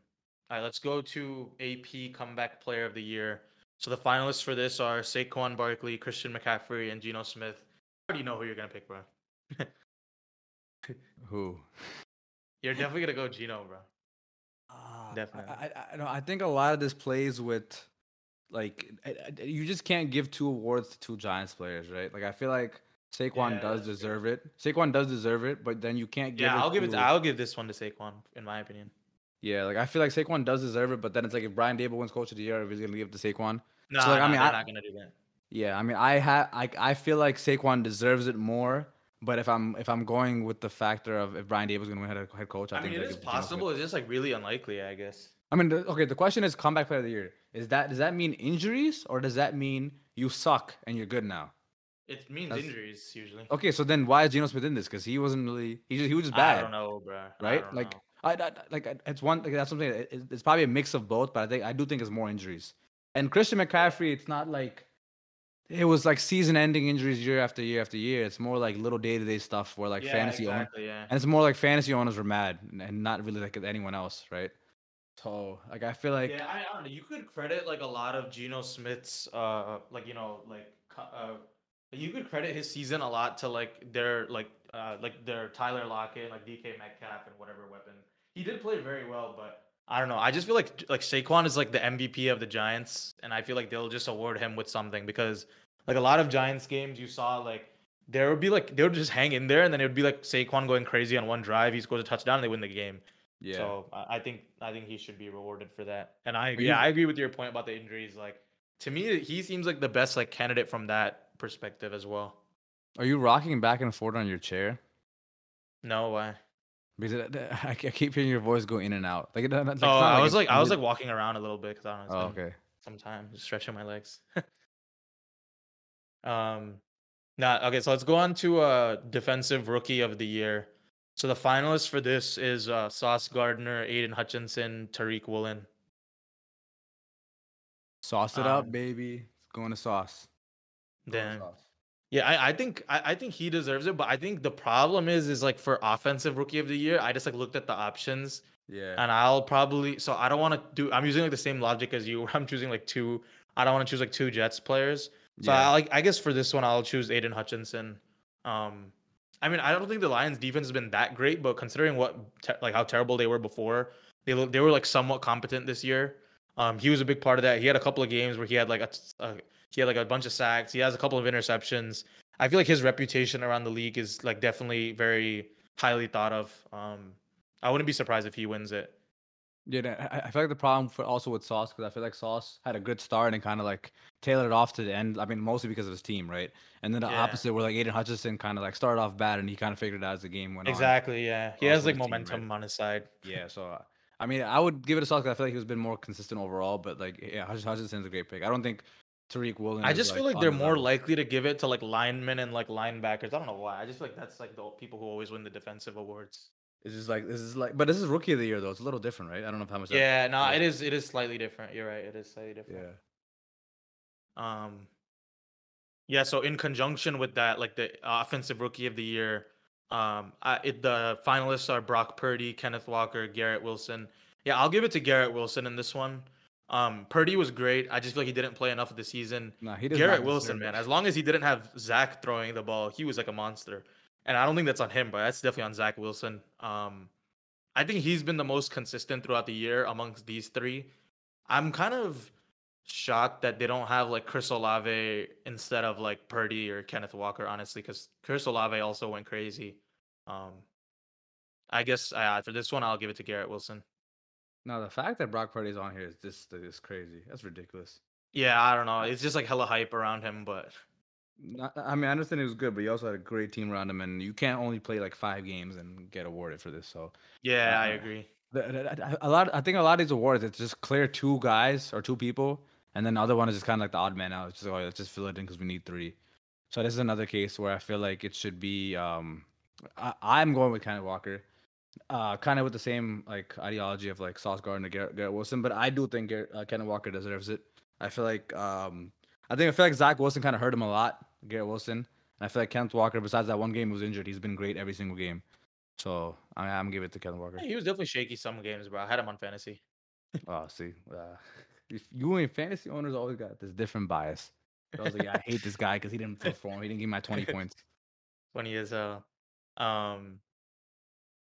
All right. Let's go to AP Comeback Player of the Year. So the finalists for this are Saquon Barkley, Christian McCaffrey, and Geno Smith. I already know who you're gonna pick, bro. Who? You're definitely gonna go Geno, bro. Ah, definitely. I, I, I, know, I think a lot of this plays with, like, I- I- you just can't give two awards to two Giants players, right? Like, I feel like Saquon Yeah, does that's true. deserve it. Saquon does deserve it, but then you can't give Yeah, it I'll give it. to- To, I'll give this one to Saquon, in my opinion. Yeah, like I feel like Saquon does deserve it, but then it's like if Brian Daboll wins Coach of the Year, if he's gonna give it to Saquon. No, like, I mean, they're I- not gonna do that. Yeah, I mean, I have, I, I feel like Saquon deserves it more. But if I'm, if I'm going with the factor of if Brian Daboll's gonna win head, head coach, I, I think mean, it is give it to Geno Smith. possible. It's just like really unlikely, I guess. I mean, the, okay. The question is comeback player of the year. Is that does that mean injuries or does that mean you suck and you're good now? It means That's- injuries usually. Okay, so then why is Geno Smith in this? Because he wasn't really he just, he was just bad. I don't know, bro. Right? don't Like know. I, I like it's one like, that's something. It, it- it's probably a mix of both, but I think I do think it's more injuries. And Christian McCaffrey, it's not like it was like season-ending injuries year after year after year. It's more like little day-to-day stuff where like yeah, fantasy owners, yeah. and it's more like fantasy owners were mad and- and not really like anyone else, right? So like I feel like yeah, I, I don't know. You could credit like a lot of Geno Smith's, uh, like you know, like uh, you could credit his season a lot to like their like uh like their Tyler Lockett, like DK Metcalf, and whatever weapon. He did play very well, but I don't know. I just feel like like Saquon is like the MVP of the Giants, and I feel like they'll just award him with something because like a lot of Giants games you saw like. There would be like they would just hang in there, and then it would be like Saquon going crazy on one drive. He scores a touchdown, and they win the game. yeah. So I I think I think he should be rewarded for that. And I you- yeah I agree with your point about the injuries. Like to me, he seems like the best like candidate from that perspective as well. Are you rocking back and forth on your chair? No why? Because I, I keep hearing your voice go in and out. Like, it- it's oh, not I was like I was like walking around a little bit because I don't know. Oh, okay. some time just stretching my legs. um, nah. Okay, so let's go on to uh defensive rookie of the year. So the finalists for this is uh, Sauce Gardner, Aidan Hutchinson, Tariq Woolen. Sauce it up, Um, baby. It's going to sauce. Going to Then sauce. Yeah, I, I think I, I think he deserves it, but I think the problem is is like for offensive rookie of the year, I just like looked at the options Yeah. and I'll probably so I don't want to do I'm using like the same logic as you. I'm choosing like two. I don't want to choose like two Jets players. So yeah. I like I guess for this one I'll choose Aidan Hutchinson. Um, I mean I don't think the Lions defense has been that great, but considering what te- like how terrible they were before, they look they were like somewhat competent this year. Um, he was a big part of that. He had a couple of games where he had like a, a he had like a bunch of sacks. He has a couple of interceptions. I feel like his reputation around the league is like definitely very highly thought of. Um, I wouldn't be surprised if he wins it. Yeah, I, I feel like the problem for also with Sauce because I feel like Sauce had a good start and kind of like tailored it off to the end. I mean, mostly because of his team, right? And then the Yeah. opposite, where like Aidan Hutchinson kind of like started off bad and he kind of figured it out as the game went on. Exactly. Yeah, he Also has like his team, right? momentum on his side. Yeah, so uh, I mean, I would give it a Sauce because I feel like he's been more consistent overall. But like, yeah, Hutch- Hutchinson's a great pick. I don't think Tariq Woolen. I is, just feel like on they're more level. likely to give it to like linemen and like linebackers. I don't know why. I just feel like that's like the people who always win the defensive awards. It's just like this is like, but this is rookie of the year though. It's a little different, right? I don't know how much. that- Yeah, no, yeah. it is. It is slightly different. You're right. It is slightly different. Yeah. Um, yeah. So in conjunction with that, like the offensive rookie of the year, um, I, it, the finalists are Brock Purdy, Kenneth Walker, Garrett Wilson. Yeah, I'll give it to Garrett Wilson in this one. Um, Purdy was great. I just feel like he didn't play enough of the season. He Garrett Wilson, man. As long as he didn't have Zach throwing the ball, he was like a monster. And I don't think that's on him, but that's definitely on Zach Wilson. Um, I think he's been the most consistent throughout the year amongst these three. I'm kind of shocked that they don't have like Chris Olave instead of like Purdy or Kenneth Walker, honestly, because Chris Olave also went crazy. Um, I guess uh, for this one, I'll give it to Garrett Wilson. No, the fact that Brock Purdy's on here is just is crazy. That's ridiculous. Yeah, I don't know. It's just like hella hype around him, but Not, I mean, I understand he was good, but he also had a great team around him, and you can't only play like five games and get awarded for this. So yeah, I Uh, agree. the- the- a lot, I think a lot of these awards, it's just clear two guys or two people, and then the other one is just kind of like the odd man out. It's just oh, let's just fill it in because we need three. So this is another case where I feel like it should be. Um, I, I'm going with Kenneth Walker, uh, kind of with the same like ideology of like Sauce Gardner, Garrett, Garrett Wilson, but I do think Garrett, uh, Kenneth Walker deserves it. I feel like um, I think I feel like Zach Wilson kind of hurt him a lot, Garrett Wilson, and I feel like Kenneth Walker, besides that one game he was injured, he's been great every single game. So I, I'm gonna give it to Kenneth Walker. He was definitely shaky some games, bro. I had him on fantasy. Oh, see, uh, if you and fantasy owners always got this different bias. I was like, yeah, I hate this guy because he didn't perform. He didn't give my 20 points. Funny as hell. Um,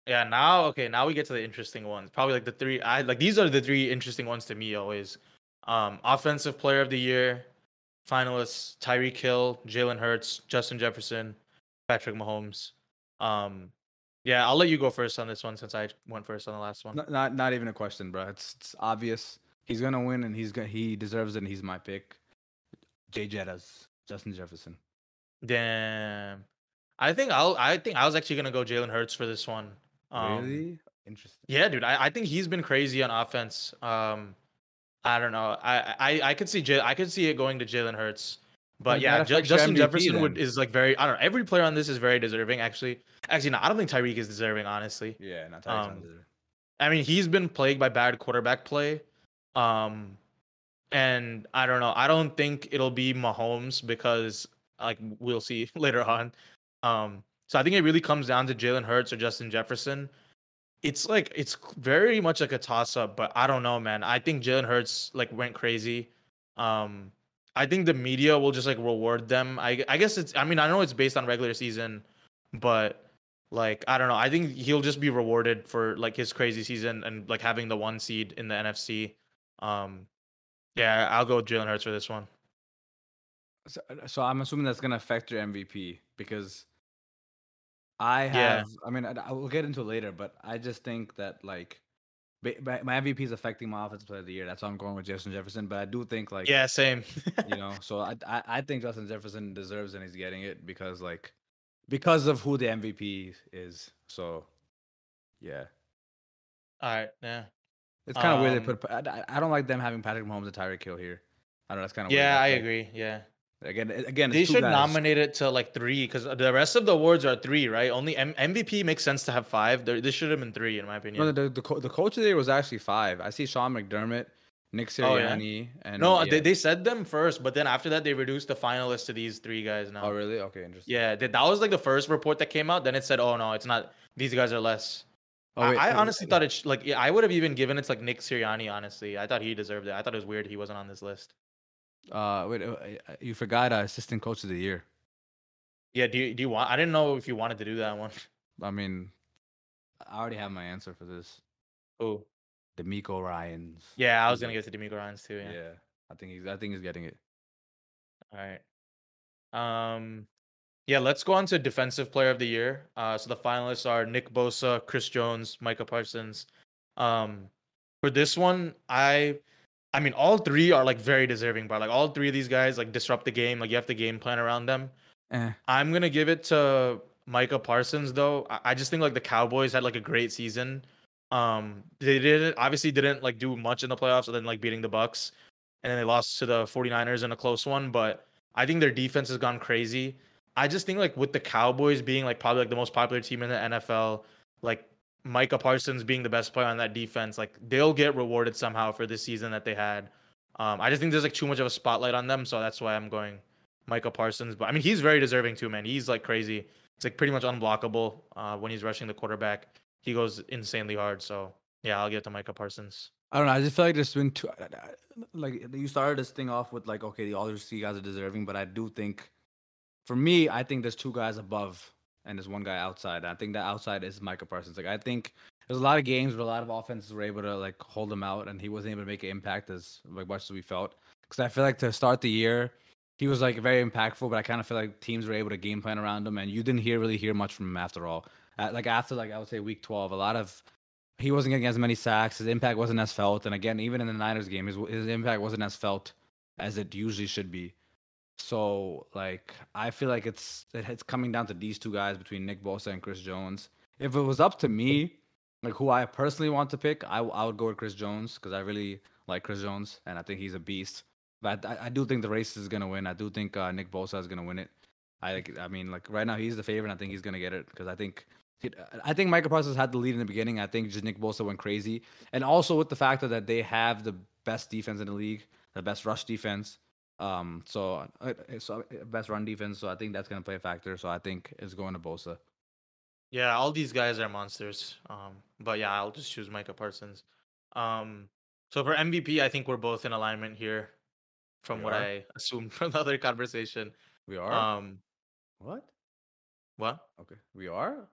yeah. Now, okay. Now we get to the interesting ones. Probably like the three. I like these are the three interesting ones to me always. Um, offensive player of the year, finalists: Tyreek Hill, Jalen Hurts, Justin Jefferson, Patrick Mahomes. Um, yeah, I'll let you go first on this one since I went first on the last one. Not, not, not even a question, bro. It's, it's obvious. He's gonna win, and he's gonna he deserves it, and he's my pick. Jay Jettas, Justin Jefferson. Damn. I think I'll. I think I was actually gonna go Jalen Hurts for this one. Um, really interesting. Yeah, dude. I, I think he's been crazy on offense. Um, I don't know. I I, I could see J- I could see it going to Jalen Hurts, but yeah, that Ju- affects your Justin MVP Jefferson would is like very. I don't know. Every player on this is very deserving. Actually, actually, no. I don't think Tyreek is deserving. Honestly, Yeah, not Um, I mean he's been plagued by bad quarterback play. Um, and I don't know. I don't think it'll be Mahomes because like we'll see later on. Um, so I think it really comes down to Jalen Hurts or Justin Jefferson. It's like it's very much like a toss up, but I don't know, man. I think Jalen Hurts like went crazy. Um, I think the media will just like reward them. I I guess it's. I mean, I know it's based on regular season, but like I don't know. I think he'll just be rewarded for like his crazy season and like having the one seed in the NFC. Um, yeah, I'll go with Jalen Hurts for this one. So, so I'm assuming that's gonna affect your MVP because I Yeah. have. I mean, I, I will get into it later, but I just think that like ba- my, my MVP is affecting my offensive player of the year. That's why I'm going with Justin Jefferson. But I do think like Yeah, same. you know, so I, I I think Justin Jefferson deserves and he's getting it because like because of who the MVP is. So yeah, All right, yeah, it's kind of weird they Um, put. I, I- I don't like them having Patrick Mahomes and Tyreek Hill here. I don't know. That's kind of yeah, I weird. agree. Yeah, Again, again, they should guys. nominate it to like three because the rest of the awards are three, right? Only M- MVP makes sense to have five. There, this should have been three, in my opinion. No, the, the, co- the coach year was actually five. I see Sean McDermott Nick Oh, yeah? Sirianni and No, yeah. they, they said them first, but then after that they reduced the finalists to these three guys now. oh really? Okay, interesting. Yeah, that, was like the first report that came out. Then it said, "Oh no, it's not. These guys are less." Oh, I, wait, I uh, honestly thought it sh- like yeah, I would have even given it to like Nick Sirianni. Honestly, I thought he deserved it. I thought it was weird he wasn't on this list. Uh, wait, uh, you forgot uh, assistant coach of the year. Yeah, do you, do you want? I didn't know if you wanted to do that one. I mean, I already have my answer for this. Oh, DeMeco Ryans. yeah, I was gonna it to DeMeco Ryans too. Yeah. Yeah. I think he's. I think he's getting it. All right. Um, yeah, let's go on to defensive player of the year. Uh, so the finalists are Nick Bosa, Chris Jones, Micah Parsons. Um, for this one, I, I mean, all three are like very deserving, but like all three of these guys like disrupt the game. Like you have to game plan around them. Eh. I'm gonna give it to Micah Parsons though. I, I just think like the Cowboys had like a great season. Um, they didn't obviously didn't like do much in the playoffs other than like beating the Bucks, and then they lost to the 49ers in a close one. But I think their defense has gone crazy. I just think like with the Cowboys being like probably like the most popular team in the NFL, like Micah Parsons being the best player on that defense, like they'll get rewarded somehow for this season that they had. Um, I just think there's like too much of a spotlight on them, so that's why I'm going Micah Parsons. But I mean, he's very deserving too, man. He's like crazy. It's like pretty much unblockable uh, when he's rushing the quarterback. He goes insanely hard. So yeah, I'll give it to Micah Parsons. I don't know. I just feel like there's been two. Like you started this thing off with like, okay, the other three guys are deserving, but I do think, for me, I think there's two guys above and there's one guy outside. I think that outside is Michael Parsons. Like I think there's a lot of games where a lot of offenses were able to like hold him out, and he wasn't able to make an impact as like much as we felt. Because I feel like to start the year, he was like very impactful, but I kind of feel like teams were able to game plan around him, and you didn't hear really hear much from him after all. Uh, like after like I would say week 12, a lot of he wasn't getting as many sacks. His impact wasn't as felt, and again, even in the Niners game, his his impact wasn't as felt as it usually should be. So like I feel like it's it's coming down to these two guys between Nick Bosa and Chris Jones. If it was up to me, like who I personally want to pick, I I would go with Chris Jones because I really like Chris Jones and I think he's a beast. But I, I do think the race is gonna win. I do think uh, Nick Bosa is gonna win it. I I mean like right now he's the favorite. I think he's gonna get it because I think I think Michael Parsons had the lead in the beginning. I think just Nick Bosa went crazy, and also with the fact that they have the best defense in the league, the best rush defense. Um, so uh, so uh, best run defense. So I think that's gonna play a factor. So I think it's going to Bosa. Yeah, all these guys are monsters. Um, but yeah, I'll just choose Micah Parsons. Um, so for MVP, I think we're both in alignment here, from We what are? I assumed from the other conversation. We are Um, what? what? Okay, we are.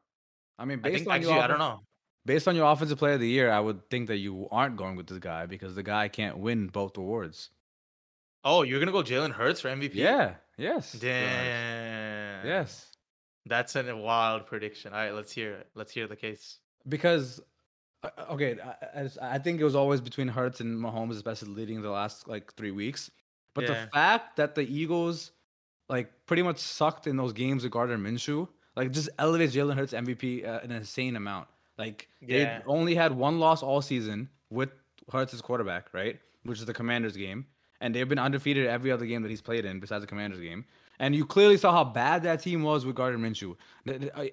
I mean, I based think on actually, your I don't know. Based on your offensive player of the year, I would think that you aren't going with this guy because the guy can't win both awards. Oh, you're gonna go Jalen Hurts for MVP? Yeah. Yes. Damn. Yes. That's a wild prediction. All right, let's hear it. Let's hear the case. because uh, uh, okay, I, I- I think it was always between Hurts and Mahomes, especially leading the last like three weeks. But Yeah. the fact that the Eagles like pretty much sucked in those games with Gardner Minshew, like just elevates Jalen Hurts MVP uh, an insane amount. Like they Yeah. only had one loss all season with Hurts as quarterback, right? Which is the Commanders game, and they've been undefeated every other game that he's played in besides the Commanders game. And you clearly saw how bad that team was with Gardner Minshew. Y-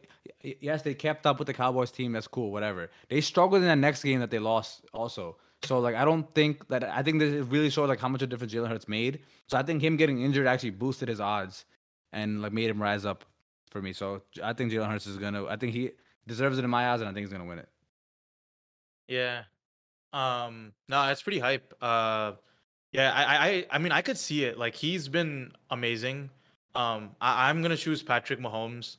Yes, they kept up with the Cowboys team. That's cool, whatever. They struggled in that next game that they lost also. So like, I don't think that. I think this really shows like how much of a difference Jalen Hurts made. So I think him getting injured actually boosted his odds and like made him rise up for me. So I think Jalen Hurts is gonna. I think he deserves it in my eyes, and I think he's gonna win it. Yeah. Um, no, it's pretty hype. Uh, yeah, I, I, I- mean, I could see it. Like he's been amazing. Um, I, I'm gonna choose Patrick Mahomes.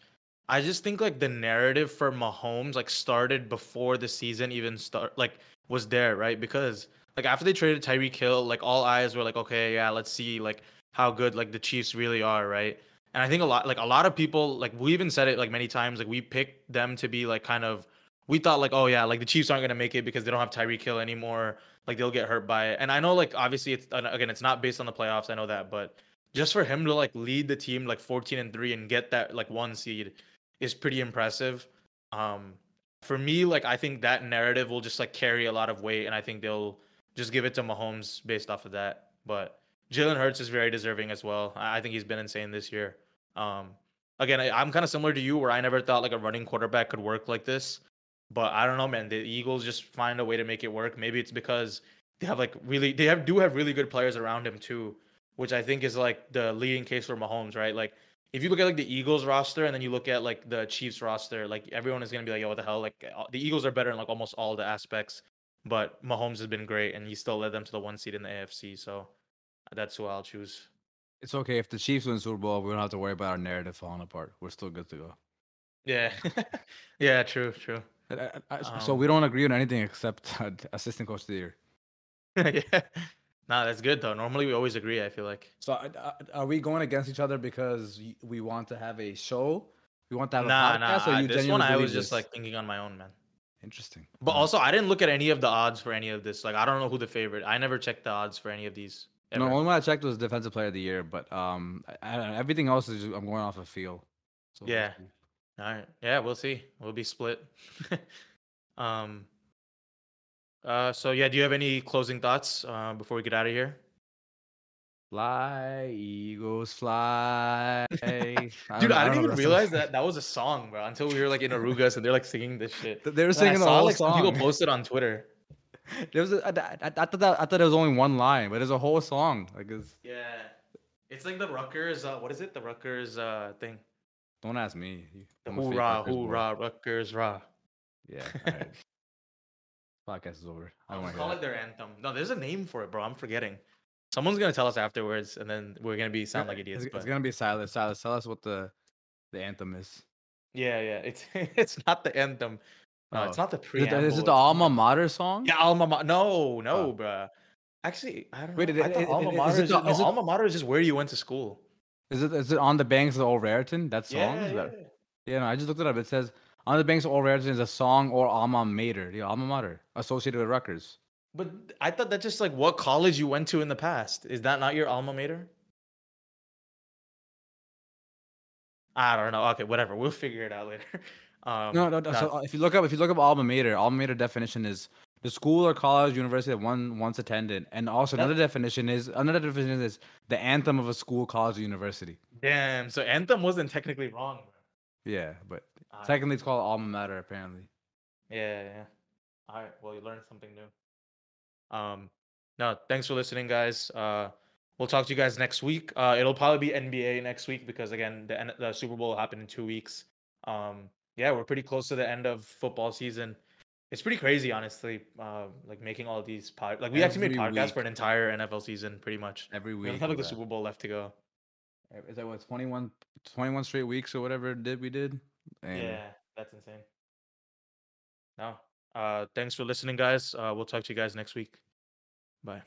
I just think like the narrative for Mahomes like started before the season even start like was there, right? Because like after they traded Tyreek Hill, like all eyes were like, okay, yeah, let's see like how good like the Chiefs really are, right? And I think a lot like a lot of people like we even said it like many times like we picked them to be like kind of we thought like oh yeah like the Chiefs aren't gonna make it because they don't have Tyreek Hill anymore like they'll get hurt by it. And I know like obviously it's again it's not based on the playoffs I know that but just for him to like lead the team like 14 and 3 and get that like one seed is pretty impressive. Um for me like I think that narrative will just like carry a lot of weight and I think they'll just give it to Mahomes based off of that. But Jalen Hurts is very deserving as well. I, think he's been insane this year. Um again I, I'm kind of similar to you where I never thought like a running quarterback could work like this but I don't know, man. The Eagles just find a way to make it work. Maybe it's because they have like really they have do have really good players around him too, which I think is like the leading case for Mahomes, right? Like if you look at like the Eagles roster and then you look at like the Chiefs roster, like everyone is gonna be like, "Yo, what the hell?" Like uh, the Eagles are better in like almost all the aspects, but Mahomes has been great and he still led them to the one seed in the AFC. So that's who I'll choose. It's okay if the Chiefs win Super Bowl. We don't have to worry about our narrative falling apart. We're still good to go. Yeah, yeah, true, true. I- I- I- so Um, we don't agree on anything except assistant coach of the year. yeah, nah, that's good though. Normally we always agree. I feel like. So uh, are we going against each other because we want to have a show? We want to have Nah, a nah. podcast, or I- you this one I was just this? like thinking on my own, man. interesting. But Uh, also, I didn't look at any of the odds for any of this. Like, I don't know who the favorite. I never checked the odds for any of these. no, ever. only one I checked was defensive player of the year, but um, I, I, everything else is just- I'm going off of feel. So Yeah. All right. Yeah, we'll see. We'll be split. um. Uh. So yeah, do you have any closing thoughts uh, before we get out of here? Fly, Eagles, fly. Dude, I didn't even realize that that was a song, bro. Until we were like in Arugas and they're like singing this shit. They were And I singing the saw whole like song. people posted on Twitter. There was a, I, I, I thought that, I thought it was only one line, but there's a whole song. Like, it's, Yeah. It's like the Rutgers. Uh, what is it? The Rutgers uh thing. Don't ask me. You- The I'm a hoorah, Rutgers boy. hoorah, Rutgers, rah. Yeah. all right. Podcast is over. I don't just want call it their anthem. No, there's a name for it, bro. I'm forgetting. Someone's gonna tell us afterwards, and then we're gonna be sound like idiots. It's, but it's gonna be Silas. Silas, tell us what the the anthem is. yeah, yeah. It's it's not the anthem. No, it's Oh. not the Is it, preamble. the- is it the alma mater song? Yeah, alma mater. No, no, Oh. bruh. Actually, I don't Wait, know. it- I it- alma mater it is, the- no, is it- alma mater is just where you went to school. Is it is it on the banks of Old Raritan? That song? Yeah, Is yeah. that- yeah, no, I just looked it up. It says on the banks of Old Raritan is a song or alma mater. the alma mater associated with Rutgers. But I thought that's just like what college you went to in the past. Is that not your alma mater? I don't know. Okay, whatever. We'll figure it out later. Um, No, no, no. So uh, if you look up if you look up alma mater, alma mater definition is the school or college, university that one once attended, and also another definition is another definition is the anthem of a school, college, or university. Damn. So anthem wasn't technically wrong. Bro. Yeah, but Alright. secondly, it's called alma mater apparently. Yeah, yeah. All right. Well, you learned something new. Um, no, thanks for listening, guys. Uh, we'll talk to you guys next week. Uh, it'll probably be NBA next week because again, the the Super Bowl will happen in two weeks. Um, yeah, we're pretty close to the end of football season. It's pretty crazy, honestly. Uh, like making all these pod, like we actually made Every podcasts for an entire NFL season, pretty much. Every We week. only have like the. Super Bowl left to go. Is that what 21, 21 straight weeks or whatever it did we did? And Yeah, that's insane. No. Uh, thanks for listening, guys. Uh, we'll talk to you guys next week. Bye.